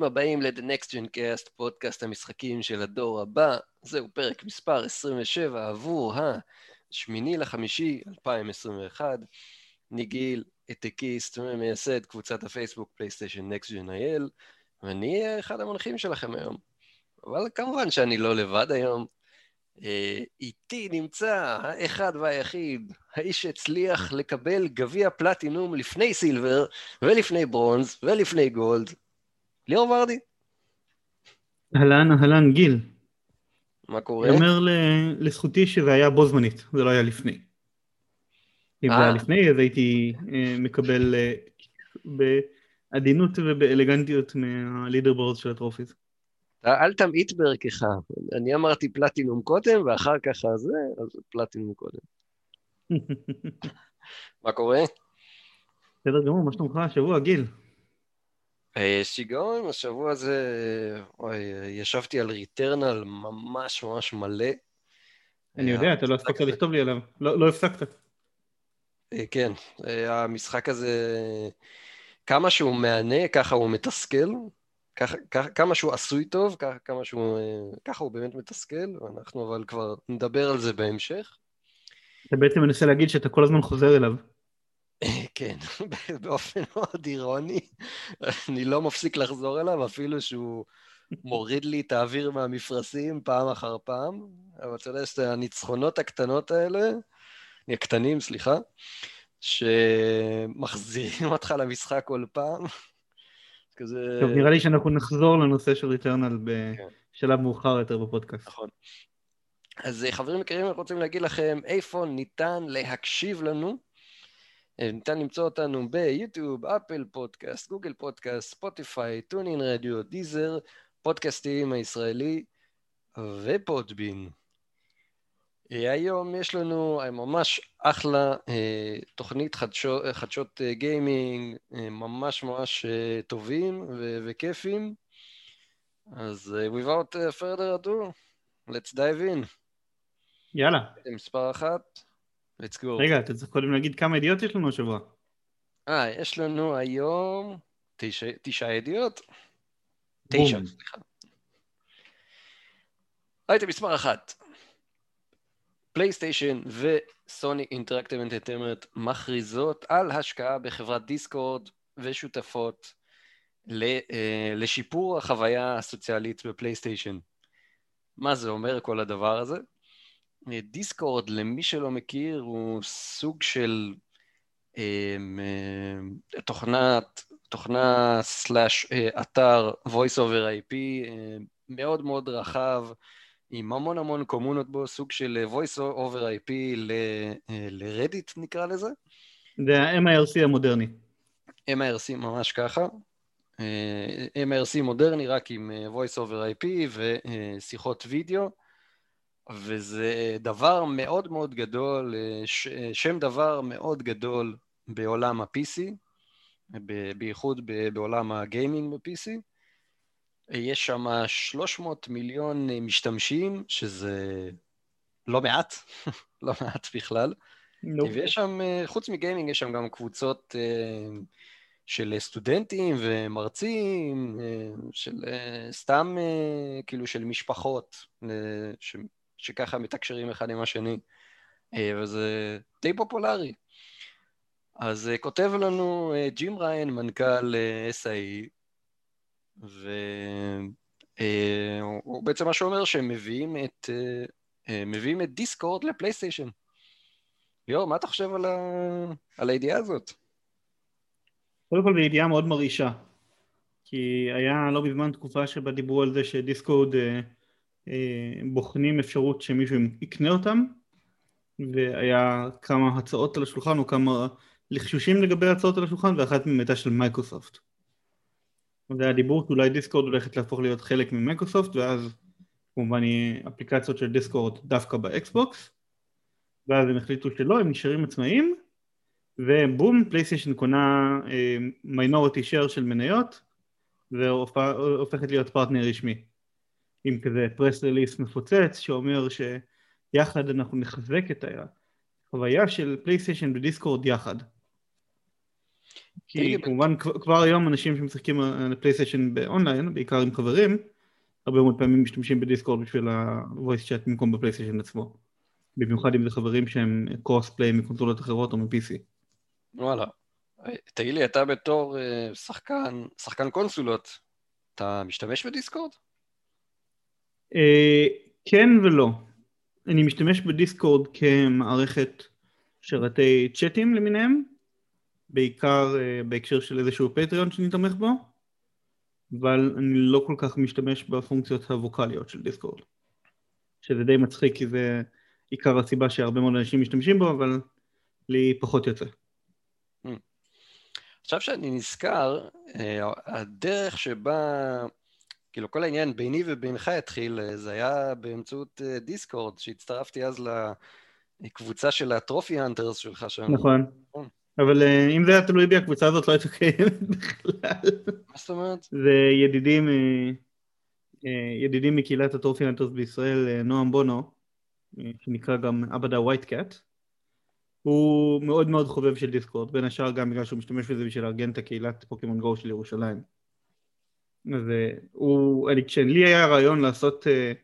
ברוכים הבאים ל-The Next Gen Cast, פודקאסט המשחקים של הדור הבא. זהו פרק מספר 27 עבור השמיני לחמישי 2021. ניגיל, העתקיסט ומייסד קבוצת הפייסבוק פלייסטיישן Next Gen IL, ואני אחד המונחים שלכם היום. אבל כמובן שאני לא לבד היום. אה, איתי נמצא האחד והיחיד, האיש שהצליח לקבל גביע פלטינום לפני סילבר, ולפני ברונז, ולפני גולד, ליאור ורדי. אהלן, אהלן, גיל. מה קורה? אני אומר לזכותי שזה היה בו זמנית, זה לא היה לפני. אם זה היה אה. לפני, אז הייתי אה, מקבל אה, בעדינות ובאלגנטיות מהלידר בורד של הטרופיז. אל תמעיט בערכך. אני אמרתי פלטינום קודם, ואחר כך הזה, אז פלטינום קודם. מה קורה? בסדר גמור, מה שלומך השבוע, גיל? שיגעון, השבוע הזה, אוי, ישבתי על ריטרנל ממש ממש מלא. אני יודע, אתה לא הספקת הזה- לכתוב לי עליו. לא לא הפסקת. אה, כן, אה, המשחק הזה, כמה שהוא מהנה, ככה הוא מתסכל. ככה, כמה שהוא עשוי טוב, כמה שהוא, אה, ככה הוא באמת מתסכל, ואנחנו אבל כבר נדבר על זה בהמשך. אתה בעצם מנסה להגיד שאתה כל הזמן חוזר אליו. כן, באופן מאוד אירוני. אני לא מפסיק לחזור אליו, אפילו שהוא מוריד לי את האוויר מהמפרשים פעם אחר פעם. אבל אתה יודע, יש את הניצחונות הקטנות האלה, הקטנים, סליחה, שמחזירים אותך למשחק כל פעם. כזה... טוב, נראה לי שאנחנו נחזור לנושא של ריטרנל כן. בשלב מאוחר יותר בפודקאסט. נכון. אז חברים יקרים, אנחנו רוצים להגיד לכם איפה ניתן להקשיב לנו. אה, ניתן למצוא אותנו ביוטיוב, Apple Podcast, Google Podcast, ספוטיפיי, TuneIn Radio, Deezer, פודקאסטים הישראלי ו Podbean. אה, היום יש לנו אה, ממש אחלה תוכנית חדשות, חדשות גיימינג, ממש ממש טובים ו- וכיפים. אז without further ado, let's dive in. יאללה. מספר אחת, let's go. רגע, אתה צריך קודם להגיד כמה ידיעות יש לנו השבוע. אה, יש לנו היום תשע, תשע ידיעות. תשע. סליחה. ידיעה מספר אחת. פלייסטיישן ו Sony Interactive Entertainment מכריזות על השקעה בחברת דיסקורד ושותפות ל- אה, לשיפור החוויה הסוציאלית בפלייסטיישן. מה זה אומר כל הדבר הזה? דיסקורד, למי שלא מכיר, הוא סוג של אה, אה, תוכנת, תוכנה סלאש אה, אתר voice over IP אה, מאוד מאוד רחב, עם המון המון קומונות בו, סוג של אה, voice over IP לרדיט נקרא לזה. זה ה-MIRC המודרני. MIRC ממש ככה. MIRC מודרני רק עם voice over IP ושיחות וידאו, וזה דבר מאוד מאוד גדול, אה, ש- אה, שם דבר מאוד גדול בעולם ה-PC, ב- בייחוד ב- בעולם הגיימינג ב-PC. יש שם 300 מיליון משתמשים, שזה לא מעט, לא מעט בכלל. נו. ויש שם, אה, חוץ מגיימינג, יש שם גם קבוצות של סטודנטים ומרצים, של סתם, כאילו, של משפחות, ש- שככה מתקשרים אחד עם השני, אה, וזה די פופולרי. אז אה, כותב לנו אה, ג'ים ריין, מנכ"ל SIE, והוא בעצם מה שאומר שהם מביאים את, מביאים את דיסקורד לפלייסטיישן. ליאור, מה אתה חושב על, ה... על הידיעה הזאת? קודם כל בידיעה מאוד מרעישה. כי היה לא מזמן תקופה שבה דיברו על זה שדיסקורד בוחנים אפשרות שמישהו יקנה אותם, והיה כמה הצעות על השולחן או כמה לחשושים לגבי הצעות על השולחן, ואחת מהן הייתה של מייקרוסופט. זה היה דיבור שאולי דיסקורד הולכת להפוך להיות חלק ממייקרוסופט, ואז כמובן יהיה אפליקציות של דיסקורד דווקא באקסבוקס, ואז הם החליטו שלא, הם נשארים עצמאיים, ובום, פלייסטיישן קונה minority share של מניות, והופכת להיות פרטנר רשמי. עם כזה press release מפוצץ שאומר שיחד אנחנו נחזק את החוויה של פלייסטיישן ודיסקורד יחד. כי כמובן כבר היום אנשים שמשחקים על פלייסטיישן באונליין, בעיקר עם חברים, הרבה מאוד פעמים משתמשים בדיסקורד בשביל ה-voice chat במקום בפלייסטיישן עצמו. במיוחד אם זה חברים שהם cross-play מקונסולות אחרות או מ-PC. וואלה. תגיד לי, אתה בתור uh, שחקן, שחקן קונסולות, אתה משתמש בדיסקורד? Uh, כן ולא. אני משתמש בדיסקורד כמערכת שרתי צ'אטים למיניהם, בעיקר uh, בהקשר של איזשהו פטריון שאני תומך בו, אבל אני לא כל כך משתמש בפונקציות הווקאליות של דיסקורד. שזה די מצחיק כי זה עיקר הסיבה שהרבה מאוד אנשים משתמשים בו, אבל לי פחות יוצא. Hmm. עכשיו שאני נזכר, אה, הדרך שבה, כאילו כל העניין ביני ובינך התחיל, אה, זה היה באמצעות אה, דיסקורד, שהצטרפתי אז לקבוצה של הטרופי האנטרס שלך שם. נכון. נכון. אבל אם זה היה תלוי בי, הקבוצה הזאת לא הייתה קיימת בכלל. מה זאת אומרת? זה ידידים, ידידים מקהילת הטרופי האנטרס בישראל, נועם בונו, שנקרא גם עבדה ווייט קאט, הוא מאוד מאוד חובב של דיסקורד, בין השאר גם בגלל שהוא משתמש בזה בשביל לארגן את הקהילת פוקימון גו של ירושלים. אז אה, הוא, אני, כשלי היה רעיון לעשות uh,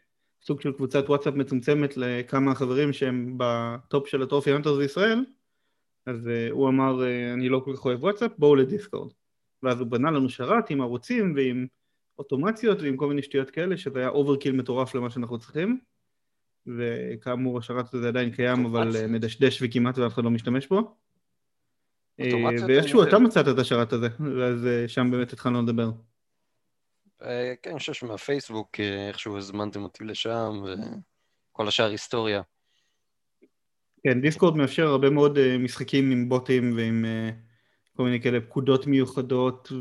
סוג של קבוצת וואטסאפ מצומצמת לכמה חברים שהם ב top של ה trophy hunters בישראל, אז uh, הוא אמר, uh, אני לא כל כך אוהב וואטסאפ, בואו לדיסקורד. ואז הוא בנה לנו שרת עם ערוצים ועם אוטומציות ועם כל מיני שטויות כאלה, שזה היה overkill מטורף למה שאנחנו צריכים. וכאמור השרת הזה עדיין קיים אבל אה, מדשדש וכמעט ואף אחד לא משתמש בו. אה, ואיכשהו אתה מצאת את השרת הזה, ואז אה, שם באמת התחלנו לדבר. כן, אני חושב שמהפייסבוק איכשהו הזמנתם אותי לשם, וכל השאר היסטוריה. כן, דיסקורד מאפשר הרבה מאוד משחקים עם בוטים ועם כל מיני כאלה פקודות מיוחדות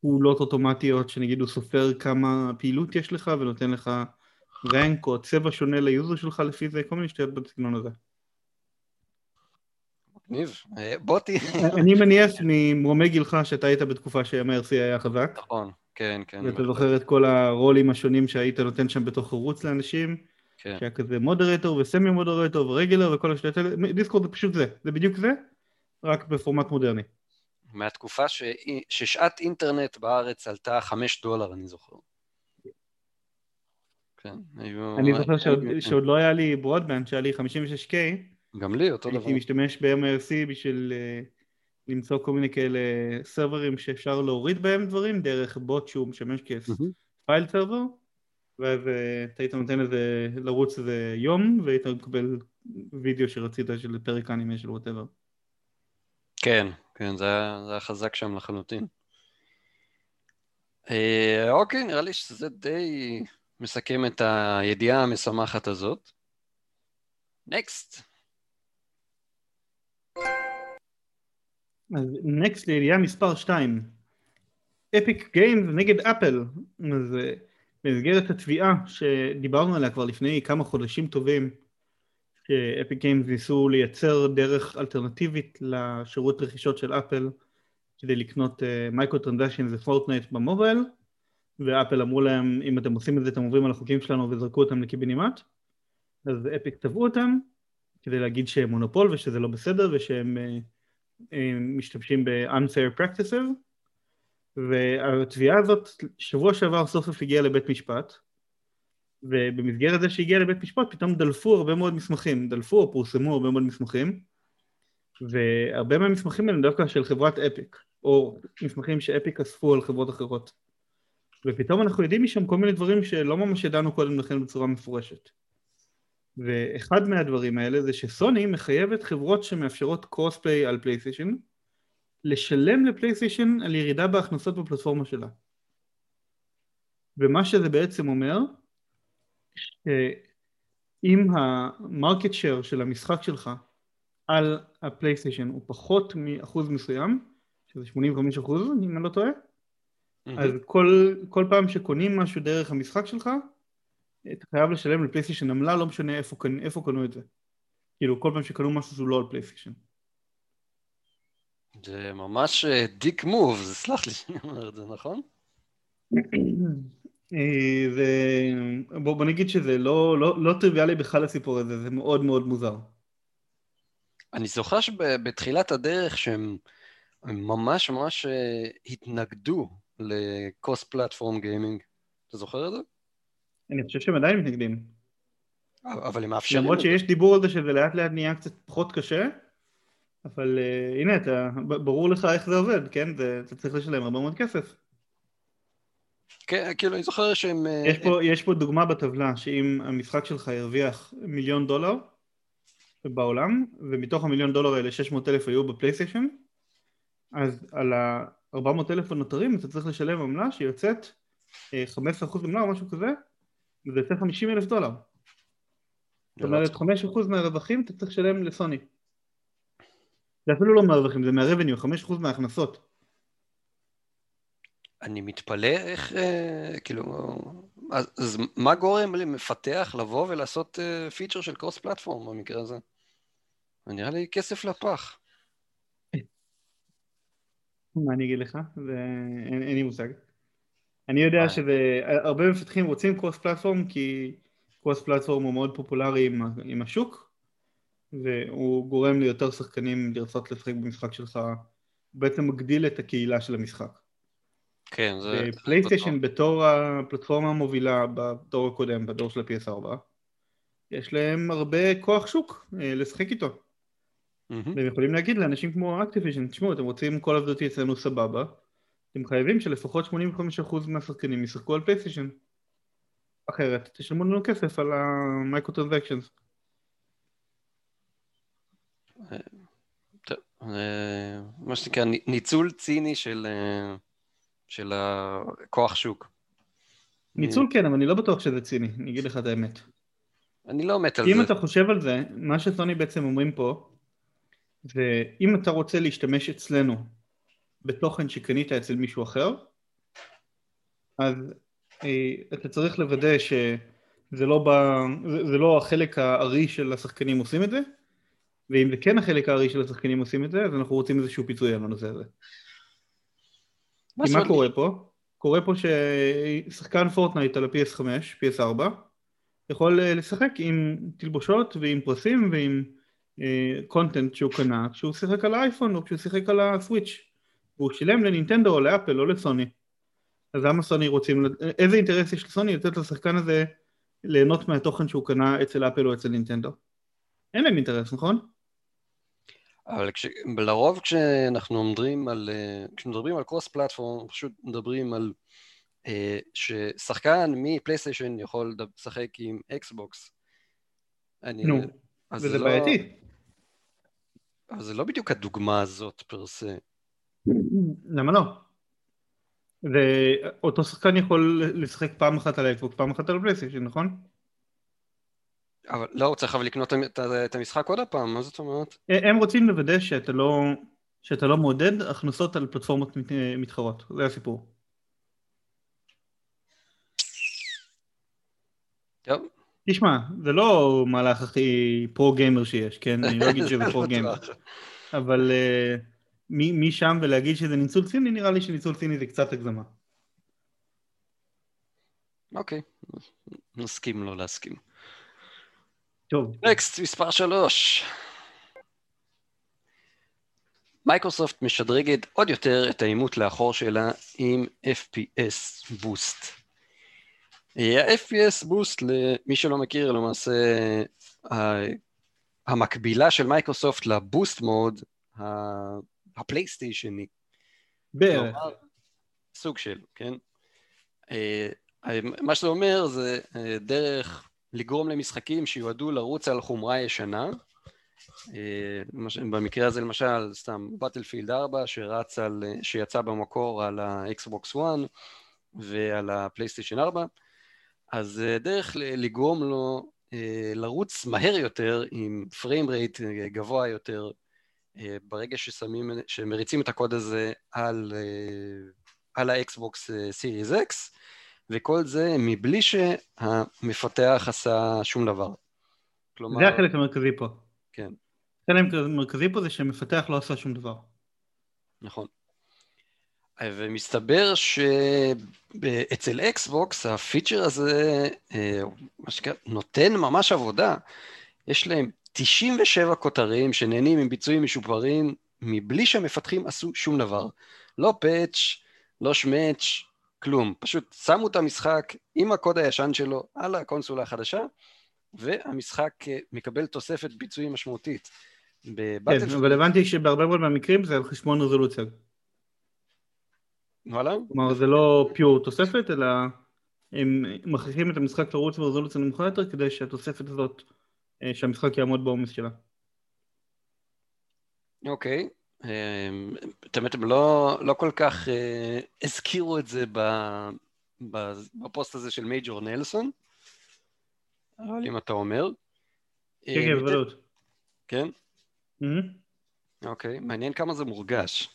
ופעולות אוטומטיות, שנגיד הוא סופר כמה פעילות יש לך ונותן לך rank או צבע שונה ליוזר שלך לפי זה, כל מיני שטויות בסגנון הזה. מגניב. אה, בוטי. אני מניח ממרומי גילך שאתה היית בתקופה ש-MRC היה חזק. נכון, כן, כן. ואתה זוכר את כל הרולים השונים שהיית נותן שם בתוך ערוץ לאנשים. כן. שהיה כזה מודרטור וסמי מודרטור ורגלר וכל השטויות האלה. דיסקורד זה פשוט זה, זה בדיוק זה, רק בפורמט מודרני. מהתקופה ש... ששעת אינטרנט בארץ עלתה חמש דולר, אני זוכר. כן, היו... אני זוכר שעוד, שעוד לא היה לי ברודבנד, שהיה לי 56K. גם לי, אותו דבר. הייתי משתמש ב-mIRC בשביל uh, למצוא כל מיני כאלה סרברים שאפשר להוריד בהם דברים, דרך בוט שהוא משמש כ file server, ואז אתה היית נותן לזה לרוץ איזה יום, והיית מקבל וידאו שרצית של פרק אנימה של whatever. כן, כן, זה היה, זה היה חזק שם לחלוטין. אה, אוקיי, נראה לי שזה די... מסכם את הידיעה המשמחת הזאת. Next. אז next לידיעה מספר 2. Epic Games נגד אפל. אז אה, במסגרת התביעה שדיברנו עליה כבר לפני כמה חודשים טובים, ש Epic Games ניסו לייצר דרך אלטרנטיבית לשירות רכישות של אפל כדי לקנות microtransaction בפורטנייט במובייל. ואפל אמרו להם אם אתם עושים את זה אתם עוברים על החוקים שלנו וזרקו אותם לקיבינימט אז Epic תבעו אותם כדי להגיד שהם מונופול ושזה לא בסדר ושהם uh, משתמשים ב-unfair practices והתביעה הזאת שבוע שעבר סוף סוף הגיעה לבית משפט ובמסגרת זה שהגיעה לבית משפט פתאום דלפו הרבה מאוד מסמכים, דלפו או פורסמו הרבה מאוד מסמכים והרבה מהמסמכים האלה דווקא של חברת Epic או מסמכים ש Epic אספו על חברות אחרות ופתאום אנחנו יודעים משם כל מיני דברים שלא ממש ידענו קודם לכן בצורה מפורשת. ואחד מהדברים האלה זה שסוני מחייבת חברות שמאפשרות cross-play על פלייסטיישן לשלם לפלייסטיישן על ירידה בהכנסות בפלטפורמה שלה. ומה שזה בעצם אומר, שאם ה market share של המשחק שלך על הפלייסטיישן הוא פחות מאחוז מסוים, שזה 85 אחוז אם אני לא טועה, אז כל, כל פעם שקונים משהו דרך המשחק שלך, אתה חייב לשלם לפלייסטיישן עמלה, לא משנה איפה, איפה קנו את זה. כאילו כל פעם שקנו משהו שהוא לא על פלייסטיישן. זה ממש דיק מוב, סלח לי שאני אומר את זה, נכון? אה, זה... בוא, בוא נגיד שזה לא, לא, לא טריוויאלי בכלל הסיפור הזה, זה מאוד מאוד מוזר. אני זוכר שבתחילת הדרך שהם הם ממש ממש אה, התנגדו לקוסט פלטפורם גיימינג. אתה זוכר את זה? אני חושב שהם עדיין מתנגדים. אבל הם מאפשרים... למרות שיש דיבור על זה שזה לאט לאט נהיה קצת פחות קשה, אבל uh, הנה, אתה, ברור לך איך זה עובד, כן? זה, אתה צריך לשלם הרבה מאוד כסף. כן, כאילו, אני זוכר שהם... אה, יש פה, יש פה דוגמה בטבלה, שאם המשחק שלך ירוויח מיליון דולר בעולם, ומתוך המיליון דולר האלה 600 אלף היו בפלייסטיישן, אז על ה-400 אלף הנותרים אתה צריך לשלם עמלה שיוצאת 15% עמלה או משהו כזה, וזה יוצא 50 אלף דולר. זאת אומרת, 5% מהרווחים אתה צריך לשלם לסוני. זה אפילו לא מהרווחים, זה מהרבניו, 5% מההכנסות. אני מתפלא איך, אה, כאילו, אז, אז מה גורם למפתח לבוא ולעשות אה, פיצ'ר של קרוס פלטפורם במקרה הזה? זה נראה לי כסף לפח. מה אני אגיד לך? זה... אין, אין לי מושג. אני יודע שהרבה מפתחים רוצים קרוס פלטפורם כי קרוס פלטפורם הוא מאוד פופולרי עם, עם השוק והוא גורם ליותר שחקנים לרצות לשחק במשחק שלך, הוא בעצם מגדיל את הקהילה של המשחק. כן, זה... פלייסטיישן בתור הפלטפורמה המובילה בדור הקודם, בדור של ה-PS4, יש להם הרבה כוח שוק אה, לשחק איתו. Mm-hmm. והם יכולים להגיד לאנשים כמו אקטיביז'ן, תשמעו, אתם רוצים Call of Duty אצלנו סבבה, אתם חייבים שלפחות 85% מהשחקנים ישחקו על פלייסטיישן. אחרת תשלמו לנו כסף על ה micro transactions. אה, מה שנקרא ניצול ציני של, אה, של הכוח שוק. ניצול כן, אבל אני לא בטוח שזה ציני, אני אגיד לך את האמת. אני לא מת על זה. אם אתה חושב על זה, מה שסוני בעצם אומרים פה, זה אם אתה רוצה להשתמש אצלנו בתוכן שקנית אצל מישהו אחר, אז אה, אתה צריך לוודא שזה לא, ב, זה, זה לא החלק הארי של השחקנים עושים את זה, ואם זה כן החלק הארי של השחקנים עושים את זה, אז אנחנו רוצים איזשהו פיצוי על הנושא הזה. מה, מה קורה פה? קורה פה ששחקן Fortnite על ה-PS5, PS4, יכול אה, לשחק עם תלבושות ועם פרסים ועם content אה, שהוא קנה כשהוא שיחק על האייפון או כשהוא שיחק על ה Switch והוא שילם לנינטנדו או לאפל לא לסוני אז למה סוני רוצים, איזה אינטרס יש לסוני לתת לשחקן הזה ליהנות מהתוכן שהוא קנה אצל אפל או אצל נינטנדו? אין להם אינטרס, נכון? אבל כש, לרוב כשאנחנו מדברים על, אה, כשמדברים על cross platform, פשוט מדברים על אה, ששחקן מפלייסטיישן יכול לשחק עם אקסבוקס. נו, וזה לא... בעייתי. אבל זה לא בדיוק הדוגמה הזאת per se. למה לא? ואותו שחקן יכול לשחק פעם אחת על האקסבוקס, פעם אחת על הפלייסטיישן, נכון? אבל לא, הוא צריך אבל לקנות את המשחק עוד הפעם, מה זאת אומרת? הם רוצים לוודא שאתה לא, שאתה לא מעודד הכנסות על פלטפורמות מתחרות, זה הסיפור. טוב. תשמע, זה לא מהלך הכי פרו גיימר שיש, כן? אני לא אגיד שזה פרו גיימר. אבל uh, משם ולהגיד שזה ניצול ציני, נראה לי שניצול ציני זה קצת הגזמה. אוקיי, נסכים לא להסכים. טוב. Next, מספר שלוש. מייקרוסופט משדרגת עוד יותר את התאימות לאחור שלה עם FPS Boost. ה-FPS Boost, למי שלא מכיר, למעשה המקבילה של מייקרוסופט ל Boost Mode הפלייסטיישני. בערך. סוג של, כן? אה, מה שזה אומר זה אה, דרך לגרום למשחקים שיועדו לרוץ על חומרה ישנה. אה, במקרה הזה למשל, סתם, Battlefield 4 שרץ על, שיצא במקור על האקסבוקס 1 ועל הפלייסטיישן 4, אז אה, דרך לגרום לו אה, לרוץ מהר יותר עם frame rate גבוה יותר ברגע ששמים, שמריצים את הקוד הזה על, על האקסבוקס Series X, וכל זה מבלי שהמפתח עשה שום דבר. כלומר... זה החלק המרכזי פה. כן. החלק המרכזי פה זה שהמפתח לא עשה שום דבר. נכון. ומסתבר שאצל אקסבוקס הפיצ'ר הזה, אה, נותן ממש עבודה. יש להם 97 כותרים שנהנים עם ביצועים משופרים מבלי שהמפתחים עשו שום דבר. לא פאץ', לא שמאץ', כלום. פשוט שמו את המשחק עם הקוד הישן שלו על הקונסולה החדשה, והמשחק אה, מקבל תוספת ביצועים משמעותית. כן, אבל הבנתי שבהרבה מאוד מהמקרים זה על חשבון רזולוציה. וואלה? כלומר זה לא פיור תוספת, אלא הם מכריחים את המשחק לרוץ ברזולוציה נמוכה יותר כדי שהתוספת הזאת, שהמשחק יעמוד בעומס שלה. אוקיי. אמ, את האמת, הם לא, לא כל כך אה, הזכירו את זה בפוסט הזה של מייג'ור נלסון, אבל אם אתה אומר. כן, כן, אה, בוודאות. כן? אוקיי, מעניין כמה זה מורגש.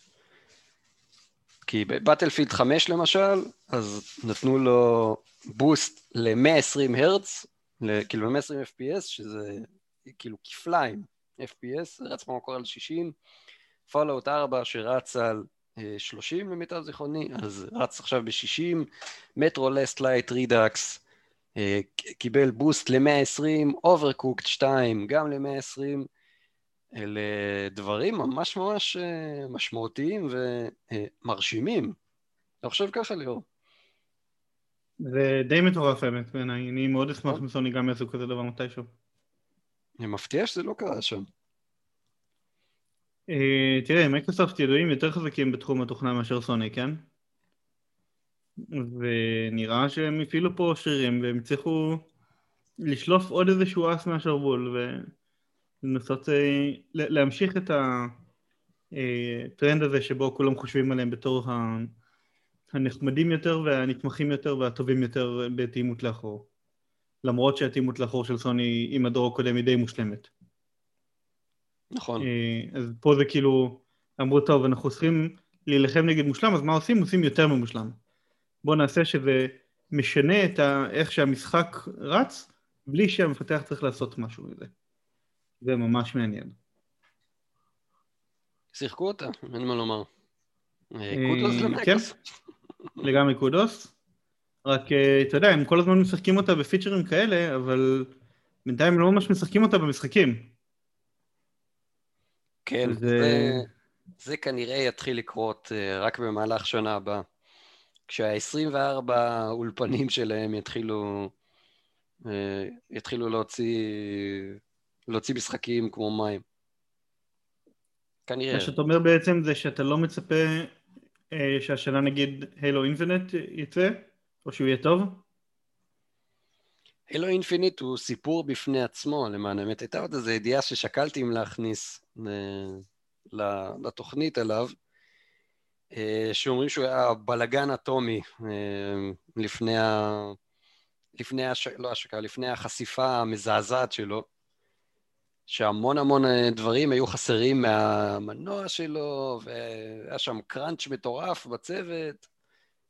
כי ב Battlefield 5 למשל, אז נתנו לו boost ל-120 הרץ, כאילו ל-120 FPS, שזה כאילו כפליים FPS, רץ במקור על 60, Fallout 4 שרץ על 30 אה, למיטב זיכרוני, אז רץ עכשיו ב-60, Metro Last Light Redux, קיבל boost ל-120, Overcooked 2 גם ל-120, אלה דברים ממש ממש אה, משמעותיים ומרשימים. אתה חושב ככה, ליאור? זה די מטורף האמת בעיניי, אני מאוד אשמח אם סוני גם יעשו כזה דבר מתישהו. אני מפתיע שזה לא קרה שם. אה, תראה, מייקרוסופט ידועים יותר חזקים בתחום התוכנה מאשר סוני, כן? ונראה שהם הפעילו פה שרירים והם הצליחו לשלוף עוד איזשהו אס מהשרוול ולנסות אה, להמשיך את הטרנד הזה שבו כולם חושבים עליהם בתור הנחמדים יותר והנתמכים יותר והטובים יותר בתאימות לאחור למרות שהתאימות לאחור של סוני עם הדור הקודם היא די מושלמת נכון. אה, אז פה זה כאילו, אמרו טוב, אנחנו צריכים להילחם נגד מושלם, אז מה עושים? עושים יותר ממושלם. בואו נעשה שזה משנה את ה... איך שהמשחק רץ, בלי שהמפתח צריך לעשות משהו מזה. זה ממש מעניין. שיחקו אותה, אין מה לומר. אה, קודוס כן. למייקרוסופט. לגמרי קודוס. רק, אה, אתה יודע, הם כל הזמן משחקים אותה בפיצ'רים כאלה, אבל בינתיים לא ממש משחקים אותה במשחקים. כן, זה... זה, זה כנראה יתחיל לקרות uh, רק במהלך שנה הבאה. כשה-24 אולפנים שלהם יתחילו, uh, יתחילו להוציא, להוציא משחקים כמו מים. כנראה. מה שאתה אומר בעצם זה שאתה לא מצפה שהשנה נגיד הילו אינפינט יצא, או שהוא יהיה טוב? הילו אינפיניט הוא סיפור בפני עצמו, למען האמת. הייתה עוד איזו ידיעה ששקלתי אם להכניס אה, לתוכנית עליו, אה, שאומרים שהוא היה בלגן אטומי אה, לפני, ה... לפני, הש... לא השקה, לפני החשיפה המזעזעת שלו, שהמון המון דברים היו חסרים מהמנוע שלו, והיה שם קראנץ' מטורף בצוות,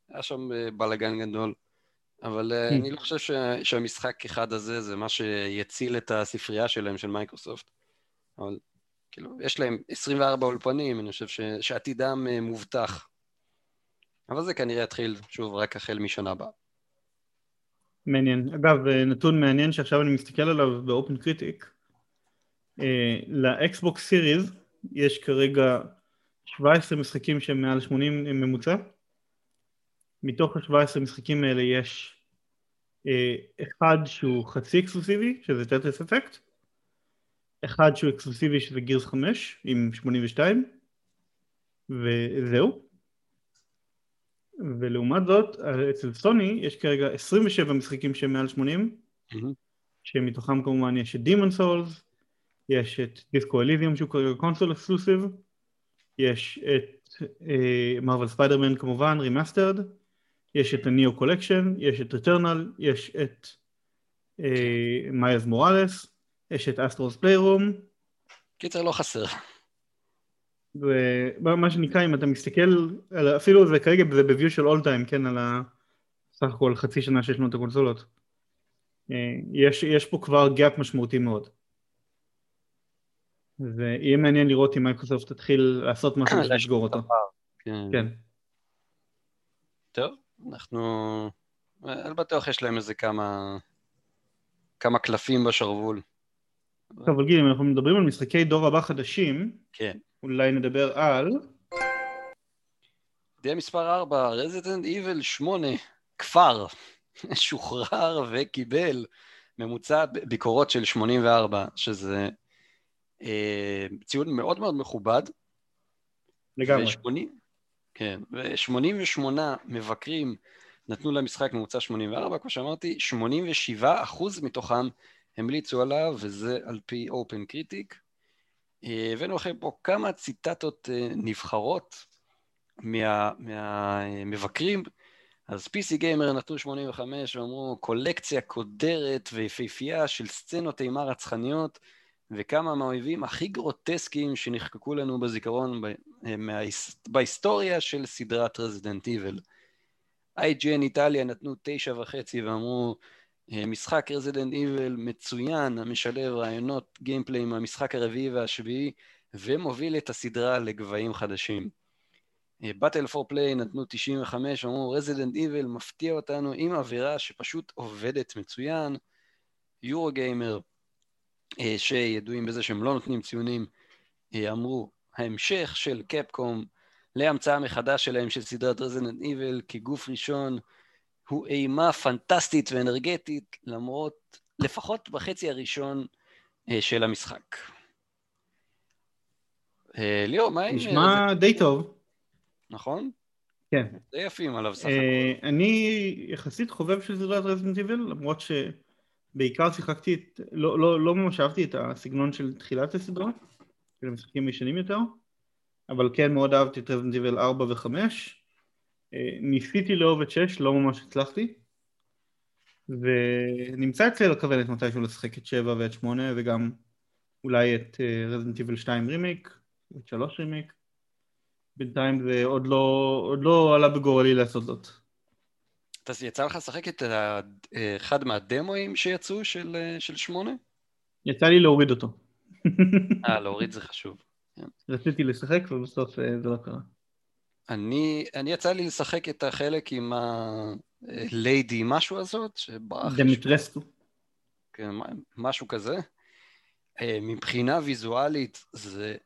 היה שם בלגן גדול. אבל mm. אני לא חושב ש... שהמשחק אחד הזה זה מה שיציל את הספרייה שלהם, של מייקרוסופט. אבל כאילו, יש להם 24 אולפנים, אני חושב ש... שעתידם אה, מובטח. אבל זה כנראה יתחיל, שוב, רק החל משנה הבאה. מעניין. אגב, אה, נתון מעניין שעכשיו אני מסתכל עליו ב OpenCritic. לאקסבוקס Series יש כרגע 17 משחקים שהם מעל 80 ממוצע. מתוך ה-17 משחקים האלה יש אה, אחד שהוא חצי אקסקלוסיבי, שזה Tetris Effect, אחד שהוא אקסקלוסיבי שזה Gears 5 עם 82, וזהו. ולעומת זאת, אצל סוני יש כרגע 27 משחקים שהם מעל 80, mm-hmm. שמתוכם כמובן יש את Demon Souls, יש את Disco Elysium שהוא כרגע console exclusive, יש את Marvel אה, Spider-Man כמובן, Remastered, יש את ה Nioh Collection, יש את Returnal, יש את Miles אה, Morales, יש את Astro's Playroom. קיצר לא חסר. ומה שנקרא אם אתה מסתכל, על, אפילו זה כרגע זה ב view של all time, כן, על סך הכל חצי שנה שיש לנו את הקונסולות. אה, יש, יש פה כבר gap משמעותי מאוד. ויהיה מעניין לראות אם מייקרוסופט תתחיל לעשות משהו בשביל לסגור אותו. כן. כן. טוב, אנחנו... אני בטוח יש להם איזה כמה... כמה קלפים בשרוול. טוב, אבל גיל, אם אנחנו מדברים על משחקי דור הבא חדשים, כן. אולי נדבר על... ידיעה מספר 4, Resident Evil 8, כפר, שוחרר וקיבל ממוצע ביקורות של 84, שזה אה, ציון מאוד מאוד מכובד. לגמרי. ו-80, כן, ו-88 מבקרים נתנו למשחק ממוצע 84, כמו שאמרתי, 87 אחוז מתוכם המליצו עליו, וזה על פי אופן קריטיק. הבאנו לכם פה כמה ציטטות אה, נבחרות מה, מהמבקרים. אז PC Gamer נתנו 85 ואמרו קולקציה קודרת ויפהפייה של סצנות אימה רצחניות וכמה מהאויבים הכי גרוטסקיים שנחקקו לנו בזיכרון ב, אה, בהיסטוריה של סדרת Resident Evil. IGN איטליה נתנו תשע וחצי ואמרו אה, משחק Resident Evil מצוין המשלב רעיונות gameplay מהמשחק הרביעי והשביעי ומוביל את הסדרה לגבהים חדשים. באטל פור פליי נתנו 95, אמרו Resident Evil מפתיע אותנו עם אווירה שפשוט עובדת מצוין. Eurogamer, שידועים בזה שהם לא נותנים ציונים, אה, אמרו ההמשך של Capcom להמצאה מחדש שלהם של סדרת Resident Evil כגוף ראשון הוא אימה פנטסטית ואנרגטית למרות לפחות בחצי הראשון אה, של המשחק. ליאור, מה עם... נשמע די טוב. נכון? כן. די יפים עליו סך הכל. אני יחסית חובב של סדרת רזינט איבל, למרות שבעיקר שיחקתי, את, לא, לא, לא ממש אהבתי את הסגנון של תחילת הסדרה, של המשחקים ישנים יותר, אבל כן מאוד אהבתי את רזינט איבל 4 ו-5. ניסיתי לאהוב את 6, לא ממש הצלחתי. ונמצא אצלי על הכוונת מתישהו לשחק את 7 ואת 8 וגם אולי את רזינט איבל 2 רימיק, את 3 רימיק. בינתיים זה עוד לא, עוד לא עלה בגורלי לעשות זאת. אז יצא לך לשחק את אחד מהדמואים שיצאו של, של שמונה? יצא לי להוריד אותו. אה, להוריד זה חשוב. כן. רציתי לשחק ובסוף אה, זה לא קרה. אני, אני יצא לי לשחק את החלק עם הליידי משהו הזאת, שברח... דמיטרסקו. כן, משהו כזה. אה, מבחינה ויזואלית זה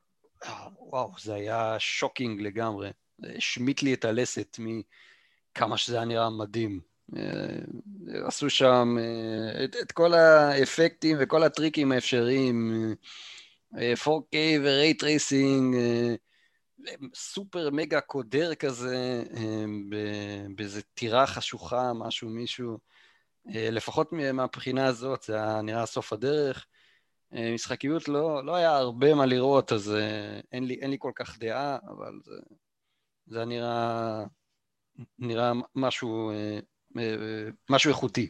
וואו, זה היה shocking לגמרי. השמיט לי את הלסת מכמה שזה היה נראה מדהים. אה, עשו שם אה, את, את כל האפקטים וכל הטריקים האפשריים, 4K ו-Ray Tracing, סופר מגה קודר כזה, אה, באיזה טירה חשוכה, משהו, מישהו. לפחות מהבחינה הזאת, זה היה נראה סוף הדרך. אה, משחקיות לא, לא היה הרבה מה לראות, אז אה, אין לי, אין לי כל כך דעה, אבל זה, זה נראה, נראה משהו, אה, משהו איכותי.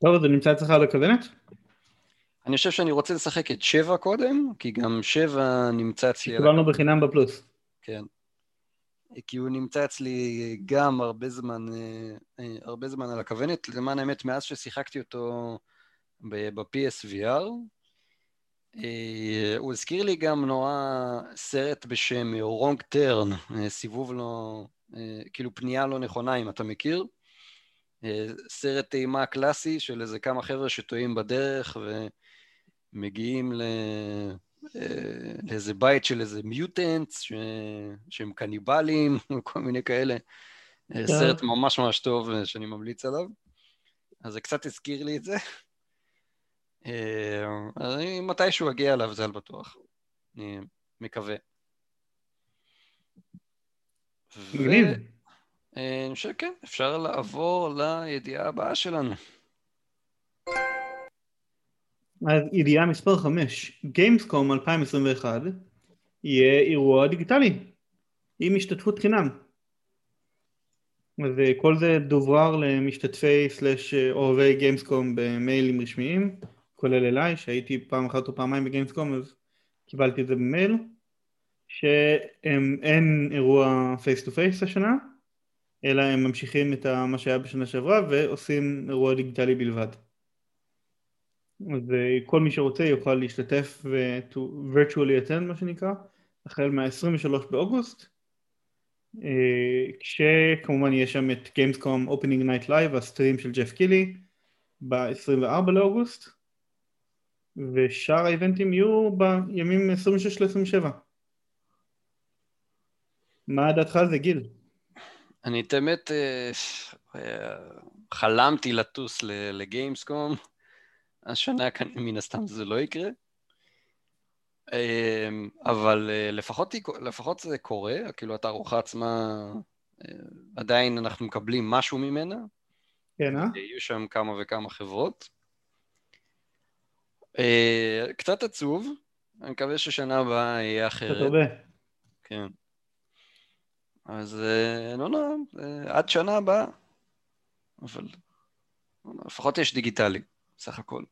טוב, זה נמצא אצלך על הכוונת? אני חושב שאני רוצה לשחק את שבע קודם, כי גם שבע נמצא אצלי... קיבלנו בחינם בפלוס. כן. כי הוא נמצא אצלי גם הרבה זמן, הרבה זמן על הכוונת. למען האמת, מאז ששיחקתי אותו ב-PSVR. אה, הוא הזכיר לי גם נורא סרט בשם טרן, אה, סיבוב לא, אה, כאילו פנייה לא נכונה, אם אתה מכיר. סרט טעימה קלאסי של איזה כמה חבר'ה שטועים בדרך ומגיעים ל... לאיזה בית של איזה מיוטנטס ש... שהם קניבלים וכל מיני כאלה. סרט ממש ממש טוב שאני ממליץ עליו. אז זה קצת הזכיר לי את זה. אה, אני מתישהו אגיע אליו, זה על בטוח. אני מקווה. מגניב. אה, אני חושב שכן, אפשר לעבור לידיעה הבאה שלנו. ידיעה מספר 5, Gamescom 2021 יהיה אירוע דיגיטלי עם השתתפות חינם. אז אה, כל זה דוברר למשתתפי slash אוהבי Gamescom במיילים רשמיים כולל אליי, שהייתי פעם אחת או פעמיים ב Gamescom אז קיבלתי את זה במייל, שאין אירוע face to face השנה, אלא הם ממשיכים את מה שהיה בשנה שעברה ועושים אירוע דיגיטלי בלבד. אז אה, כל מי שרוצה יוכל להשתתף ו-virtually attend מה שנקרא, החל מה-23 באוגוסט, אה, כשכמובן יש שם את Gamescom Opening Night Live, ה stream של ג'ף קילי, ב-24 לאוגוסט, ושאר האיבנטים יהיו בימים 26 ל-27. מה דעתך על זה, גיל? אני את האמת חלמתי לטוס לגיימסקום, השנה כאן מן הסתם זה לא יקרה. אמ, אבל אה, לפחות, לפחות זה קורה, כאילו התערוכה עצמה, אה, עדיין אנחנו מקבלים משהו ממנה. כן, אה? יהיו שם כמה וכמה חברות. אה, קצת עצוב, אני מקווה ששנה הבאה יהיה אחרת. קצת הרבה. כן. אז לא נורא, עד שנה הבאה. אבל לפחות יש דיגיטלי, סך הכל.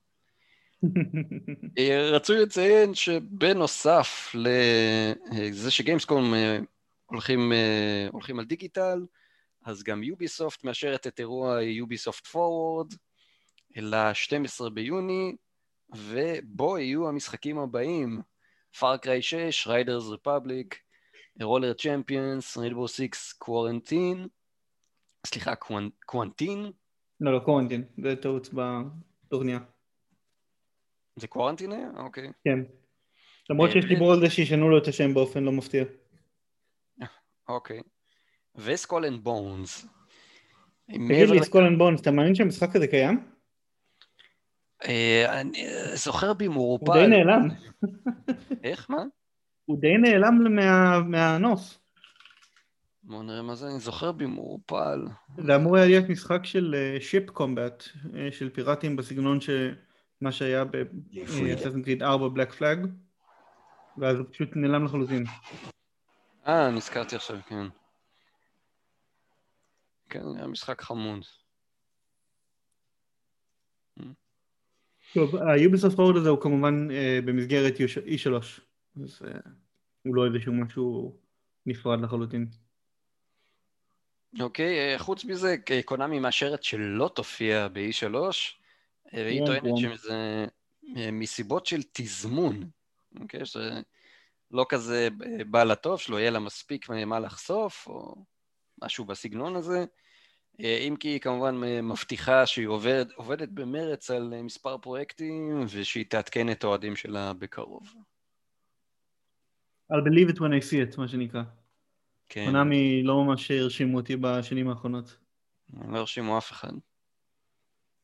אה, רצוי לציין שבנוסף לזה שגיימסקום אה, הולכים, אה, הולכים על דיגיטל, אז גם יוביסופט מאשרת את אירוע יוביסופט פורוורד ל-12 ביוני, ובו יהיו המשחקים הבאים, Far Cry 6, Riders Republic, Roller Champions, Rainbow 6 Quarantine, סליחה, קוונטין? לא, לא קוונטין, זה טעות בטורניה. זה Quarantine היה? אוקיי. כן. למרות שיש דיבור על זה שישנו לו את השם באופן לא מפתיע. אוקיי. ו Skull and Bones. תגיד לי, Skull and Bones, אתה מאמין שהמשחק הזה קיים? אה, אני זוכר במעורפל. הוא די נעלם. איך? מה? הוא די נעלם מהנוף. בואו נראה מה זה, אני זוכר במעורפל. זה אמור היה להיות משחק של שיפ uh, קומבט, uh, של פיראטים בסגנון ש... מה שהיה באססן קריד 4 בלק פלאג, ואז הוא פשוט נעלם לחלוטין. אה, נזכרתי עכשיו, כן. כן, היה משחק חמוד. טוב, היוביסופט פורד הזה הוא כמובן uh, במסגרת E3, אז uh, הוא לא איזשהו משהו נפרד לחלוטין. אוקיי, okay, חוץ מזה, קונאמי מאשרת שלא תופיע ב-E3, והיא טוענת שזה אה, מסיבות של תזמון, אוקיי? שזה לא כזה בא לטוב, שלא יהיה לה מספיק מה לחשוף, או משהו בסגנון הזה. אה, אם כי היא כמובן מבטיחה שהיא עובד, עובדת במרץ על אה, מספר פרויקטים, ושהיא תעדכן את האוהדים שלה בקרוב. I'll believe it when I see it, מה שנקרא. כן. קונאמי לא ממש הרשימו אותי בשנים האחרונות. לא הרשימו אף אחד.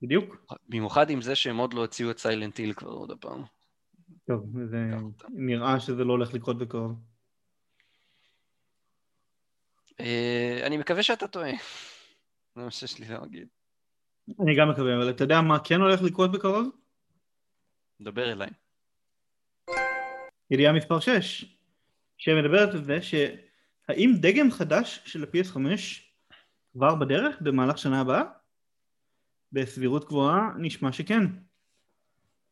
בדיוק. במיוחד עם זה שהם עוד לא הציעו את סיילנט היל כבר עוד הפעם. טוב, זה נראה שזה לא הולך לקרות בקרוב. אה, אני מקווה שאתה טועה. זה מה שיש לי להגיד. אני גם מקווה, אבל אתה יודע מה כן הולך לקרות בקרוב? דבר אליי. ידיעה מספר 6, שמדברת על זה שהאם דגם חדש של ה-PS5 כבר בדרך במהלך שנה הבאה? בסבירות גבוהה נשמע שכן.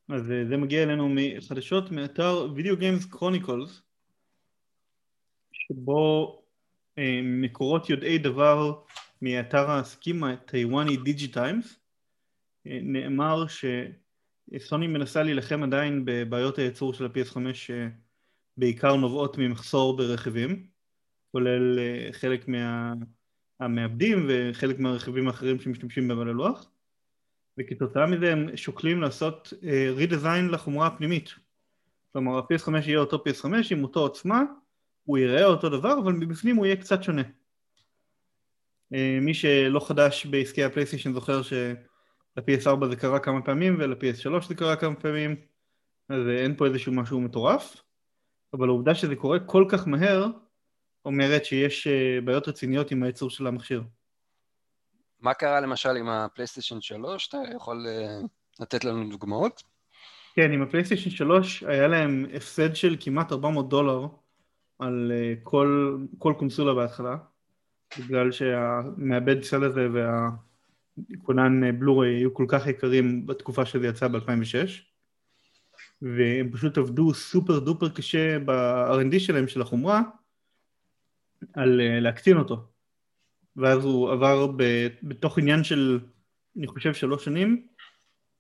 אז אה, זה מגיע אלינו מחדשות מאתר Video Games Chronicles שבו אה, מקורות יודעי דבר מאתר העסקים הטיוואני דיג'י טיימס אה, נאמר שסוני מנסה להילחם עדיין בבעיות הייצור של ה-PS5 שבעיקר נובעות ממחסור ברכיבים כולל אה, חלק מהמעבדים וחלק מהרכיבים האחרים שמשתמשים בהם על הלוח. וכתוצאה מזה הם שוקלים לעשות רידיזיין uh, לחומרה הפנימית. כלומר ה-PS5 יהיה אותו PS5 עם אותו עוצמה הוא יראה אותו דבר אבל מבפנים הוא יהיה קצת שונה. uh, מי שלא חדש בעסקי הפלייסטיישן זוכר של-PS4 זה קרה כמה פעמים ול-PS3 זה קרה כמה פעמים אז אין פה איזשהו משהו מטורף אבל העובדה שזה קורה כל כך מהר אומרת שיש אה, בעיות רציניות עם הייצור של המכשיר מה קרה למשל עם הפלייסטיישן 3? אתה יכול אה, לתת לנו דוגמאות? כן, עם הפלייסטיישן 3 היה להם הפסד של כמעט 400 דולר על אה, כל, כל קונסולה בהתחלה, בגלל שהמעבד Cell הזה והכונן בלורי היו כל כך יקרים בתקופה שזה יצא ב-2006 והם פשוט עבדו super duper קשה ב-R&D שלהם של החומרה על uh, להקטין אותו ואז הוא עבר בתוך עניין של, אני חושב, שלוש שנים,